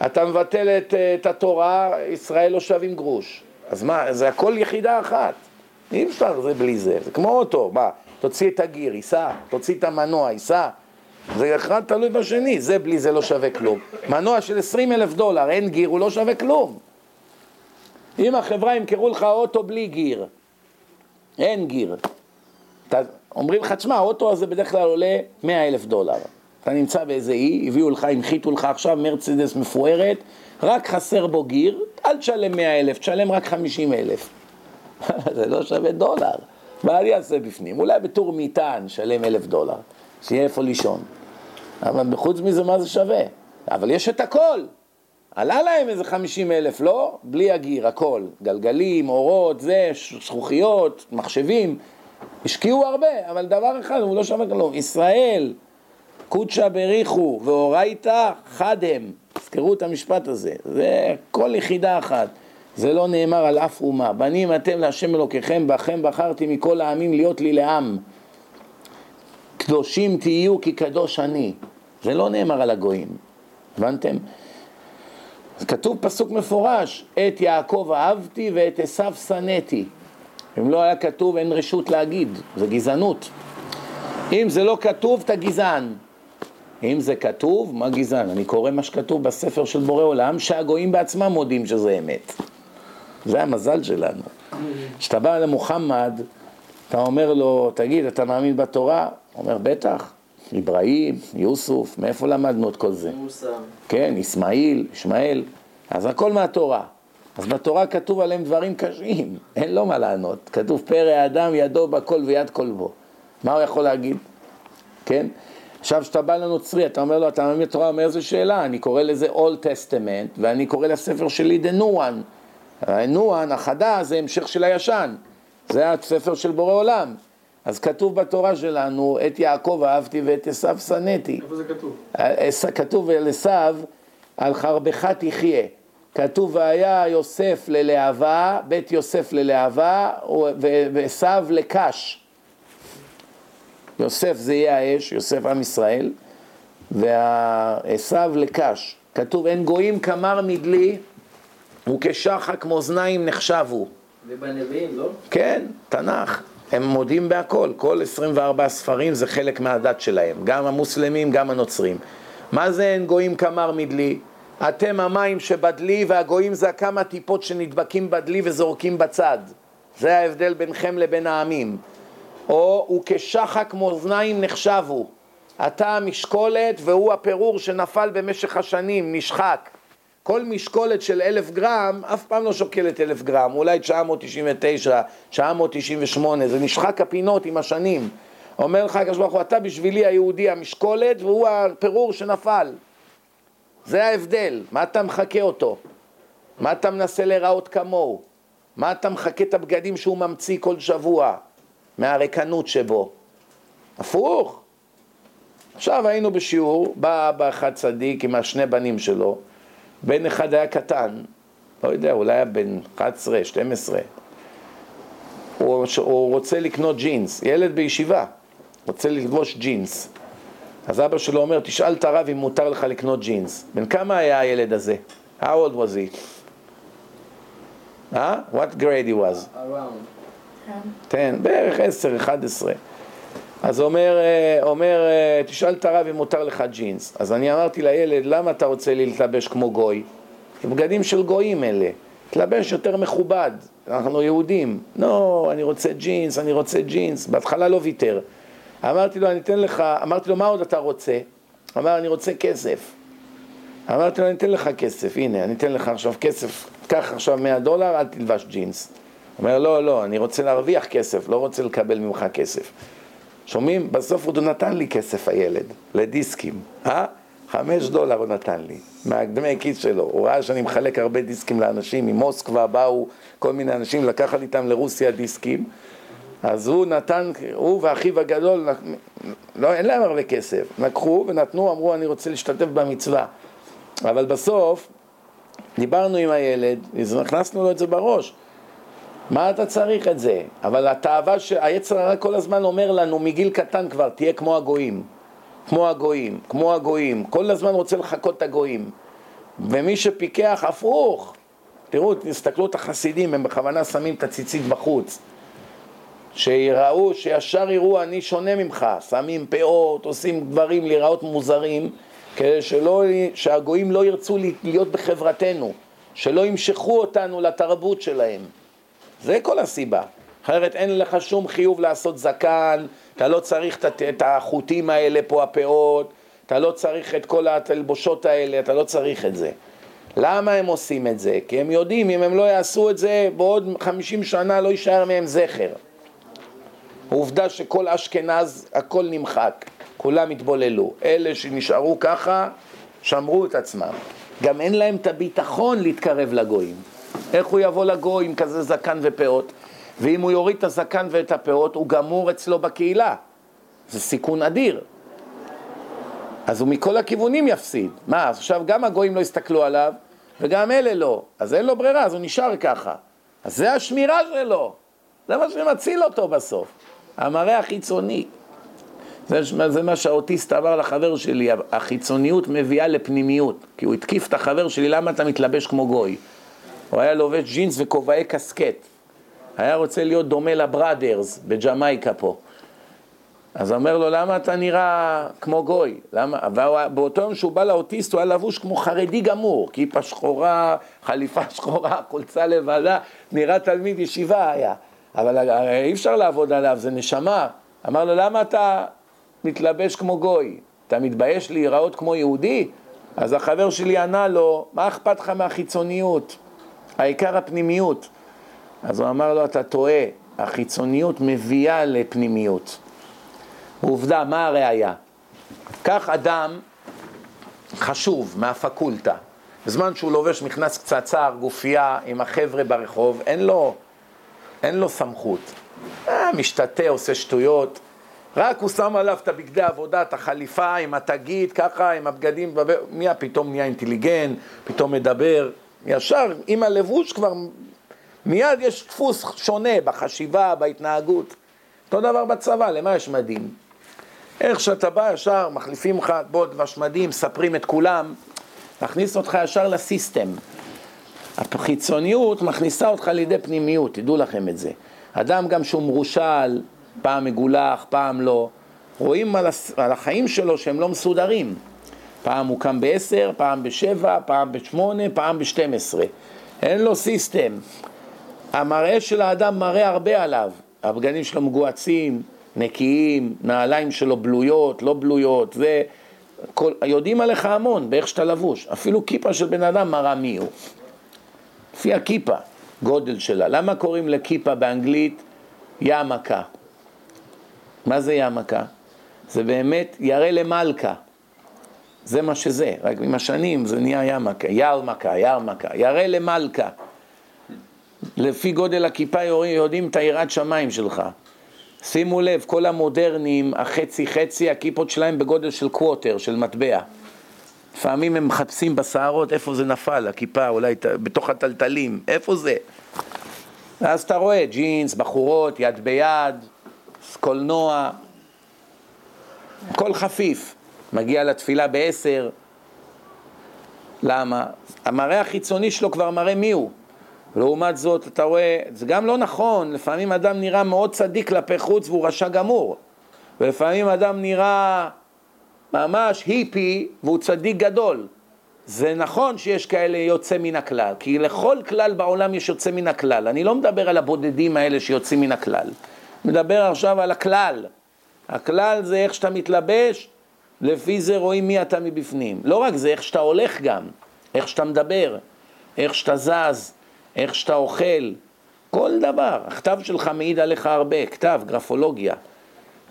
אתה מבטל את, את התורה, ישראל לא שווים גרוש. אז מה, זה הכל יחידה אחת. אי אפשר זה בלי זה, זה כמו אוטו, מה, תוציא את הגיר, ייסע, תוציא את המנוע, ייסע. זה אחד תלוי בשני, זה בלי זה לא שווה כלום. מנוע של 20 אלף דולר, אין גיר, הוא לא שווה כלום. אם החברה ימכרו לך אוטו בלי גיר, אין גיר. אתה, אומרים לך, תשמע, האוטו הזה בדרך כלל עולה 100 אלף דולר. אתה נמצא באיזה אי, הביאו לך, הנחיתו לך עכשיו מרצדס מפוארת, רק חסר בו גיר, אל תשלם 100 אלף, תשלם רק 50 אלף. זה לא שווה דולר. מה אני אעשה בפנים? אולי בתור מיטה נשלם אלף דולר, שיהיה איפה לישון. אבל חוץ מזה מה זה שווה? אבל יש את הכל. עלה להם איזה 50 אלף, לא? בלי הגיר, הכל. גלגלים, אורות, זה, זכוכיות, מחשבים. השקיעו הרבה, אבל דבר אחד, הוא לא שווה כלום. ישראל, קודשא בריחו ואורייתא חד הם. תזכרו את המשפט הזה. זה כל יחידה אחת. זה לא נאמר על אף אומה. בנים אתם להשם אלוקיכם, בכם בחרתי מכל העמים להיות לי לעם. קדושים תהיו כי קדוש אני. זה לא נאמר על הגויים, הבנתם? כתוב פסוק מפורש, את יעקב אהבתי ואת עשיו שנאתי. אם לא היה כתוב אין רשות להגיד, זה גזענות. אם זה לא כתוב, אתה גזען. אם זה כתוב, מה גזען? אני קורא מה שכתוב בספר של בורא עולם, שהגויים בעצמם מודים שזה אמת. זה המזל שלנו. כשאתה בא למוחמד, אתה אומר לו, תגיד, אתה מאמין בתורה? אומר, בטח. אברהים, יוסוף, מאיפה למדנו את כל זה? מוסר. כן, אסמאעיל, ישמעאל, אז הכל מהתורה. אז בתורה כתוב עליהם דברים קשים, אין לו מה לענות. כתוב פרא האדם ידו בכל ויד כל בו. מה הוא יכול להגיד? כן? עכשיו כשאתה בא לנוצרי, אתה אומר לו, אתה מאמין בתורה, אומר איזה שאלה, אני קורא לזה Old Testament, ואני קורא לספר שלי The New One. ה-New One, החדש, זה המשך של הישן. זה הספר של בורא עולם. אז כתוב בתורה שלנו, את יעקב אהבתי ואת עשיו שנאתי. איפה זה כתוב? כתוב על עשיו, על חרבך תחיה. כתוב והיה יוסף ללהבה, בית יוסף ללהבה, ועשיו לקש. יוסף זה יהיה האש, יוסף עם ישראל, ועשיו לקש. כתוב אין גויים כמר מדלי וכשחק מאזניים נחשבו. ובנביאים, לא? כן, תנ"ך. הם מודים בהכל, כל 24 ספרים זה חלק מהדת שלהם, גם המוסלמים, גם הנוצרים. מה זה אין גויים כמר מדלי? אתם המים שבדלי והגויים זה כמה טיפות שנדבקים בדלי וזורקים בצד. זה ההבדל ביניכם לבין העמים. או הוא כשחק מאזניים נחשבו. אתה המשקולת והוא הפירור שנפל במשך השנים, נשחק. כל משקולת של אלף גרם אף פעם לא שוקלת אלף גרם, אולי 999, 998, זה נשחק הפינות עם השנים. אומר לך הקדוש ברוך הוא, אתה בשבילי היהודי המשקולת והוא הפירור שנפל. זה ההבדל, מה אתה מחכה אותו? מה אתה מנסה להיראות כמוהו? מה אתה מחכה את הבגדים שהוא ממציא כל שבוע מהריקנות שבו? הפוך. עכשיו היינו בשיעור, בא אבא אחד צדיק עם השני בנים שלו, בן אחד היה קטן, לא יודע, אולי היה בן 11, 12. הוא, הוא רוצה לקנות ג'ינס, ילד בישיבה, רוצה ללבוש ג'ינס. אז אבא שלו אומר, תשאל את הרב אם מותר לך לקנות ג'ינס. בן כמה היה הילד הזה? How old was he? אה? What grade he was? around. 10, בערך 10, 11. אז אומר, אה, אומר, אה, תשאל את הרב אם מותר לך ג'ינס. אז אני אמרתי לילד, למה אתה רוצה להתלבש כמו גוי? בגדים של גויים אלה. תלבש יותר מכובד, אנחנו יהודים. לא, אני רוצה ג'ינס, אני רוצה ג'ינס. בהתחלה לא ויתר. אמרתי לו, אני אתן לך, אמרתי לו, מה עוד אתה רוצה? אמר, אני רוצה כסף. אמרתי לו, אני אתן לך כסף, הנה, אני אתן לך עכשיו כסף, קח עכשיו 100 דולר, אל תלבש ג'ינס. אומר, לא, לא, אני רוצה להרוויח כסף, לא רוצה לקבל ממך כסף. שומעים? בסוף הוא נתן לי כסף הילד, לדיסקים, אה? חמש דולר הוא נתן לי, מהדמי כיס שלו. הוא ראה שאני מחלק הרבה דיסקים לאנשים, ממוסקבה באו כל מיני אנשים לקחת איתם לרוסיה דיסקים, אז הוא נתן, הוא ואחיו הגדול, לא, אין להם הרבה כסף, לקחו ונתנו, אמרו אני רוצה להשתתף במצווה. אבל בסוף דיברנו עם הילד, הכנסנו לו את זה בראש. מה אתה צריך את זה? אבל התאווה, ש... היצר הרע כל הזמן אומר לנו מגיל קטן כבר, תהיה כמו הגויים. כמו הגויים, כמו הגויים. כל הזמן רוצה לחקות את הגויים. ומי שפיקח, הפוך. תראו, תסתכלו את החסידים, הם בכוונה שמים את הציצית בחוץ. שיראו, שישר יראו אני שונה ממך, שמים פאות, עושים דברים להיראות מוזרים, כדי שלא, שהגויים לא ירצו להיות בחברתנו, שלא ימשכו אותנו לתרבות שלהם. זה כל הסיבה. אחרת אין לך שום חיוב לעשות זקן, אתה לא צריך את החוטים האלה פה, הפאות, אתה לא צריך את כל התלבושות האלה, אתה לא צריך את זה. למה הם עושים את זה? כי הם יודעים, אם הם לא יעשו את זה, בעוד חמישים שנה לא יישאר מהם זכר. העובדה שכל אשכנז, הכל נמחק, כולם התבוללו. אלה שנשארו ככה, שמרו את עצמם. גם אין להם את הביטחון להתקרב לגויים. איך הוא יבוא לגוי עם כזה זקן ופאות? ואם הוא יוריד את הזקן ואת הפאות, הוא גמור אצלו בקהילה. זה סיכון אדיר. אז הוא מכל הכיוונים יפסיד. מה, אז עכשיו גם הגויים לא יסתכלו עליו, וגם אלה לא. אז אין לו ברירה, אז הוא נשאר ככה. אז זה השמירה שלו. זה מה שמציל אותו בסוף. המראה החיצוני. זה, זה מה שהאוטיסט אמר לחבר שלי, החיצוניות מביאה לפנימיות. כי הוא התקיף את החבר שלי, למה אתה מתלבש כמו גוי? הוא היה לובש ג'ינס וכובעי קסקט. היה רוצה להיות דומה לבראדרס בג'מייקה פה. אז אומר לו, למה אתה נראה כמו גוי? למה? ובאותו יום שהוא בא לאוטיסט הוא היה לבוש כמו חרדי גמור, כיפה שחורה, חליפה שחורה, חולצה לבדה, נראה תלמיד ישיבה היה. אבל אי אפשר לעבוד עליו, זה נשמה. אמר לו, למה אתה מתלבש כמו גוי? אתה מתבייש להיראות כמו יהודי? אז החבר שלי ענה לו, מה אכפת לך מהחיצוניות? העיקר הפנימיות. אז הוא אמר לו, אתה טועה, החיצוניות מביאה לפנימיות. עובדה, מה הראייה? קח אדם חשוב מהפקולטה, בזמן שהוא לובש מכנס קצצר, גופייה עם החבר'ה ברחוב, אין לו, אין לו סמכות. אה, משתתה, עושה שטויות. רק הוא שם עליו את הבגדי עבודה, את החליפה עם התגית, ככה, עם הבגדים, מי פתאום נהיה אינטליגנט, פתאום מדבר. ישר עם הלבוש כבר מיד יש דפוס שונה בחשיבה, בהתנהגות. אותו דבר בצבא, למה יש מדים? איך שאתה בא ישר, מחליפים לך, בוא דבש מדים, מספרים את כולם, מכניס אותך ישר לסיסטם. החיצוניות מכניסה אותך לידי פנימיות, תדעו לכם את זה. אדם גם שהוא מרושל, פעם מגולח, פעם לא, רואים על החיים שלו שהם לא מסודרים. פעם הוא קם בעשר, פעם בשבע, פעם בשמונה, פעם בשתים עשרה. אין לו סיסטם. המראה של האדם מראה הרבה עליו. הבגנים שלו מגועצים, נקיים, נעליים שלו בלויות, לא בלויות, זה... כל, יודעים עליך המון באיך שאתה לבוש. אפילו כיפה של בן אדם מראה מי הוא. לפי הכיפה, גודל שלה. למה קוראים לכיפה באנגלית ימקה? מה זה ימקה? זה באמת ירא למלכה. זה מה שזה, רק עם השנים זה נהיה ימקה, ירמקה, ירמקה, ירא למלכה. לפי גודל הכיפה יודעים את היראת שמיים שלך. שימו לב, כל המודרניים, החצי חצי, הכיפות שלהם בגודל של קווטר, של מטבע. לפעמים הם מחפשים בשערות איפה זה נפל, הכיפה, אולי בתוך הטלטלים, איפה זה? ואז אתה רואה ג'ינס, בחורות, יד ביד, קולנוע, הכל חפיף. מגיע לתפילה בעשר. למה? המראה החיצוני שלו כבר מראה מי הוא. לעומת זאת, אתה רואה, זה גם לא נכון, לפעמים אדם נראה מאוד צדיק כלפי חוץ והוא רשע גמור. ולפעמים אדם נראה ממש היפי והוא צדיק גדול. זה נכון שיש כאלה יוצא מן הכלל, כי לכל כלל בעולם יש יוצא מן הכלל. אני לא מדבר על הבודדים האלה שיוצאים מן הכלל. מדבר עכשיו על הכלל. הכלל זה איך שאתה מתלבש, לפי זה רואים מי אתה מבפנים. לא רק זה, איך שאתה הולך גם, איך שאתה מדבר, איך שאתה זז, איך שאתה אוכל, כל דבר. הכתב שלך מעיד עליך הרבה, כתב, גרפולוגיה.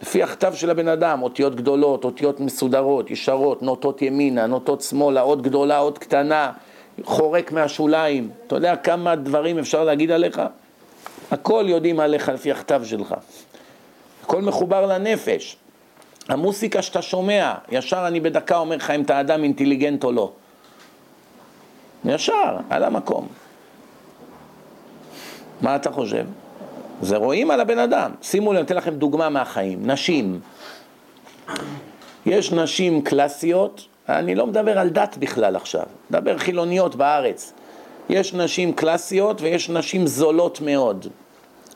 לפי הכתב של הבן אדם, אותיות גדולות, אותיות מסודרות, ישרות, נוטות ימינה, נוטות שמאלה, אות גדולה, אות קטנה, חורק מהשוליים. אתה יודע כמה דברים אפשר להגיד עליך? הכל יודעים עליך לפי הכתב שלך. הכל מחובר לנפש. המוסיקה שאתה שומע, ישר אני בדקה אומר לך אם אתה אדם אינטליגנט או לא. ישר, על המקום. מה אתה חושב? זה רואים על הבן אדם. שימו לב, אני אתן לכם דוגמה מהחיים. נשים. יש נשים קלאסיות, אני לא מדבר על דת בכלל עכשיו, מדבר חילוניות בארץ. יש נשים קלאסיות ויש נשים זולות מאוד.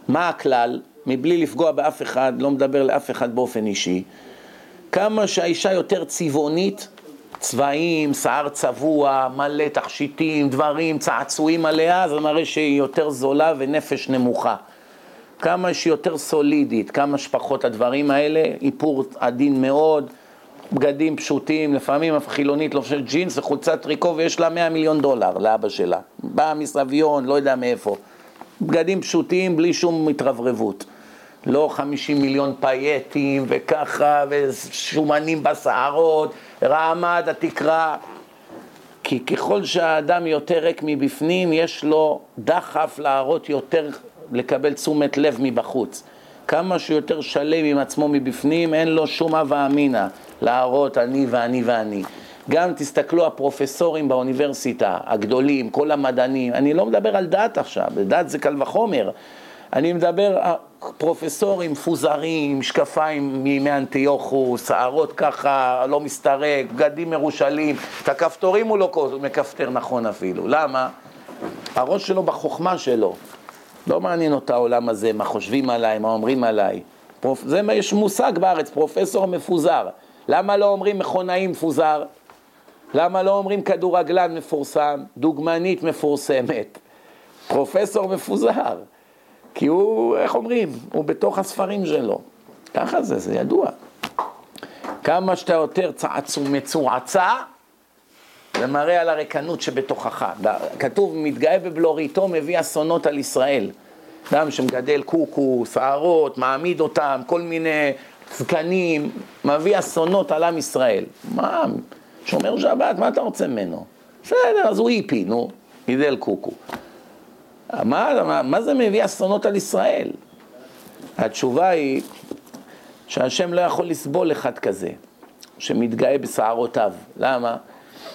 מה הכלל? מבלי לפגוע באף אחד, לא מדבר לאף אחד באופן אישי. כמה שהאישה יותר צבעונית, צבעים, שיער צבוע, מלא תכשיטים, דברים, צעצועים עליה, זה מראה שהיא יותר זולה ונפש נמוכה. כמה שהיא יותר סולידית, כמה שפחות הדברים האלה, איפור עדין מאוד, בגדים פשוטים, לפעמים אף חילונית לובשת ג'ינס וחולצת טריקו ויש לה 100 מיליון דולר לאבא שלה. באה מסביון, לא יודע מאיפה. בגדים פשוטים בלי שום התרברבות. לא 50 מיליון פייטים וככה ושומנים בשערות, רעמד התקרה. כי ככל שהאדם יותר ריק מבפנים, יש לו דחף להראות יותר, לקבל תשומת לב מבחוץ. כמה שיותר שלם עם עצמו מבפנים, אין לו שום הווה אמינא להראות אני ואני ואני. גם תסתכלו הפרופסורים באוניברסיטה, הגדולים, כל המדענים, אני לא מדבר על דת עכשיו, דת זה קל וחומר, אני מדבר פרופסורים מפוזרים, משקפיים מימי אנטיוכוס, שערות ככה, לא מסתרק, בגדים מרושלים, את הכפתורים הוא לא מכפתר נכון אפילו, למה? הראש שלו בחוכמה שלו, לא מעניין אותה העולם הזה, מה חושבים עליי, מה אומרים עליי. פרופ... זה מה יש מושג בארץ, פרופסור מפוזר. למה לא אומרים מכונאי מפוזר? למה לא אומרים כדורגלן מפורסם, דוגמנית מפורסמת? פרופסור מפוזר. כי הוא, איך אומרים, הוא בתוך הספרים שלו. ככה זה, זה ידוע. כמה שאתה יותר מצועצע, זה מראה על הריקנות שבתוכך. כתוב, מתגאה בבלוריתו, מביא אסונות על ישראל. אדם שמגדל קוקו, שערות, מעמיד אותם, כל מיני זקנים, מביא אסונות על עם ישראל. מה, שומר שבת, מה אתה רוצה ממנו? בסדר, אז הוא היפי, נו, גידל קוקו. מה, מה, מה זה מביא אסונות על ישראל? התשובה היא שהשם לא יכול לסבול אחד כזה, שמתגאה בשערותיו. למה?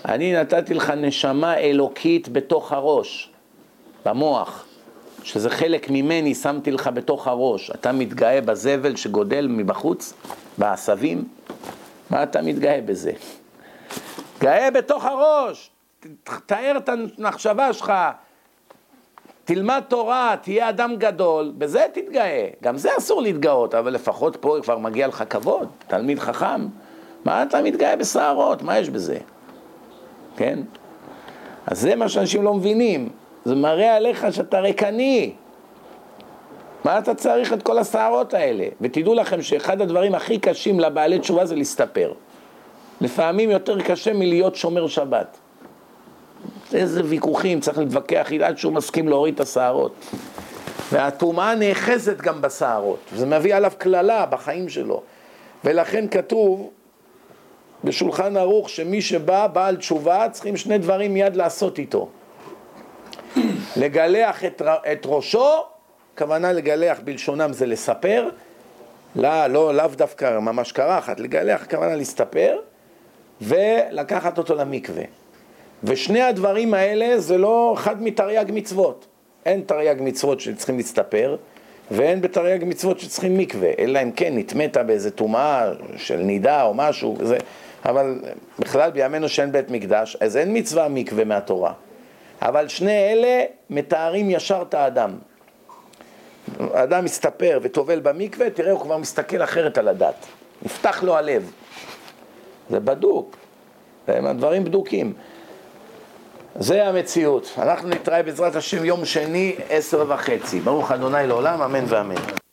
אני נתתי לך נשמה אלוקית בתוך הראש, במוח, שזה חלק ממני, שמתי לך בתוך הראש. אתה מתגאה בזבל שגודל מבחוץ, בעשבים? מה אתה מתגאה בזה? גאה בתוך הראש, תאר את המחשבה שלך, תלמד תורה, תהיה אדם גדול, בזה תתגאה. גם זה אסור להתגאות, אבל לפחות פה כבר מגיע לך כבוד, תלמיד חכם. מה אתה מתגאה בשערות? מה יש בזה? כן? אז זה מה שאנשים לא מבינים. זה מראה עליך שאתה ריקני. מה אתה צריך את כל הסערות האלה? ותדעו לכם שאחד הדברים הכי קשים לבעלי תשובה זה להסתפר. לפעמים יותר קשה מלהיות שומר שבת. איזה ויכוחים, צריך להתווכח עד שהוא מסכים להוריד את הסערות. והטומאה נאחזת גם בסערות, וזה מביא עליו קללה בחיים שלו. ולכן כתוב בשולחן ערוך שמי שבא, בעל תשובה, צריכים שני דברים מיד לעשות איתו. לגלח את, את ראשו, כוונה לגלח בלשונם זה לספר, לא, לא, לאו דווקא ממש קרחת, לגלח כוונה להסתפר, ולקחת אותו למקווה. ושני הדברים האלה זה לא אחד מתרי"ג מצוות. אין תרי"ג מצוות שצריכים להסתפר, ואין בתרי"ג מצוות שצריכים מקווה, אלא אם כן נטמאת באיזה טומאה של נידה או משהו, זה, אבל בכלל בימינו שאין בית מקדש, אז אין מצווה מקווה מהתורה. אבל שני אלה מתארים ישר את האדם. האדם מסתפר וטובל במקווה, תראה, הוא כבר מסתכל אחרת על הדת. נפתח לו הלב. זה בדוק. הדברים בדוקים. זה המציאות. אנחנו נתראה בעזרת השם יום שני, עשר וחצי. ברוך אדוני לעולם, אמן ואמן.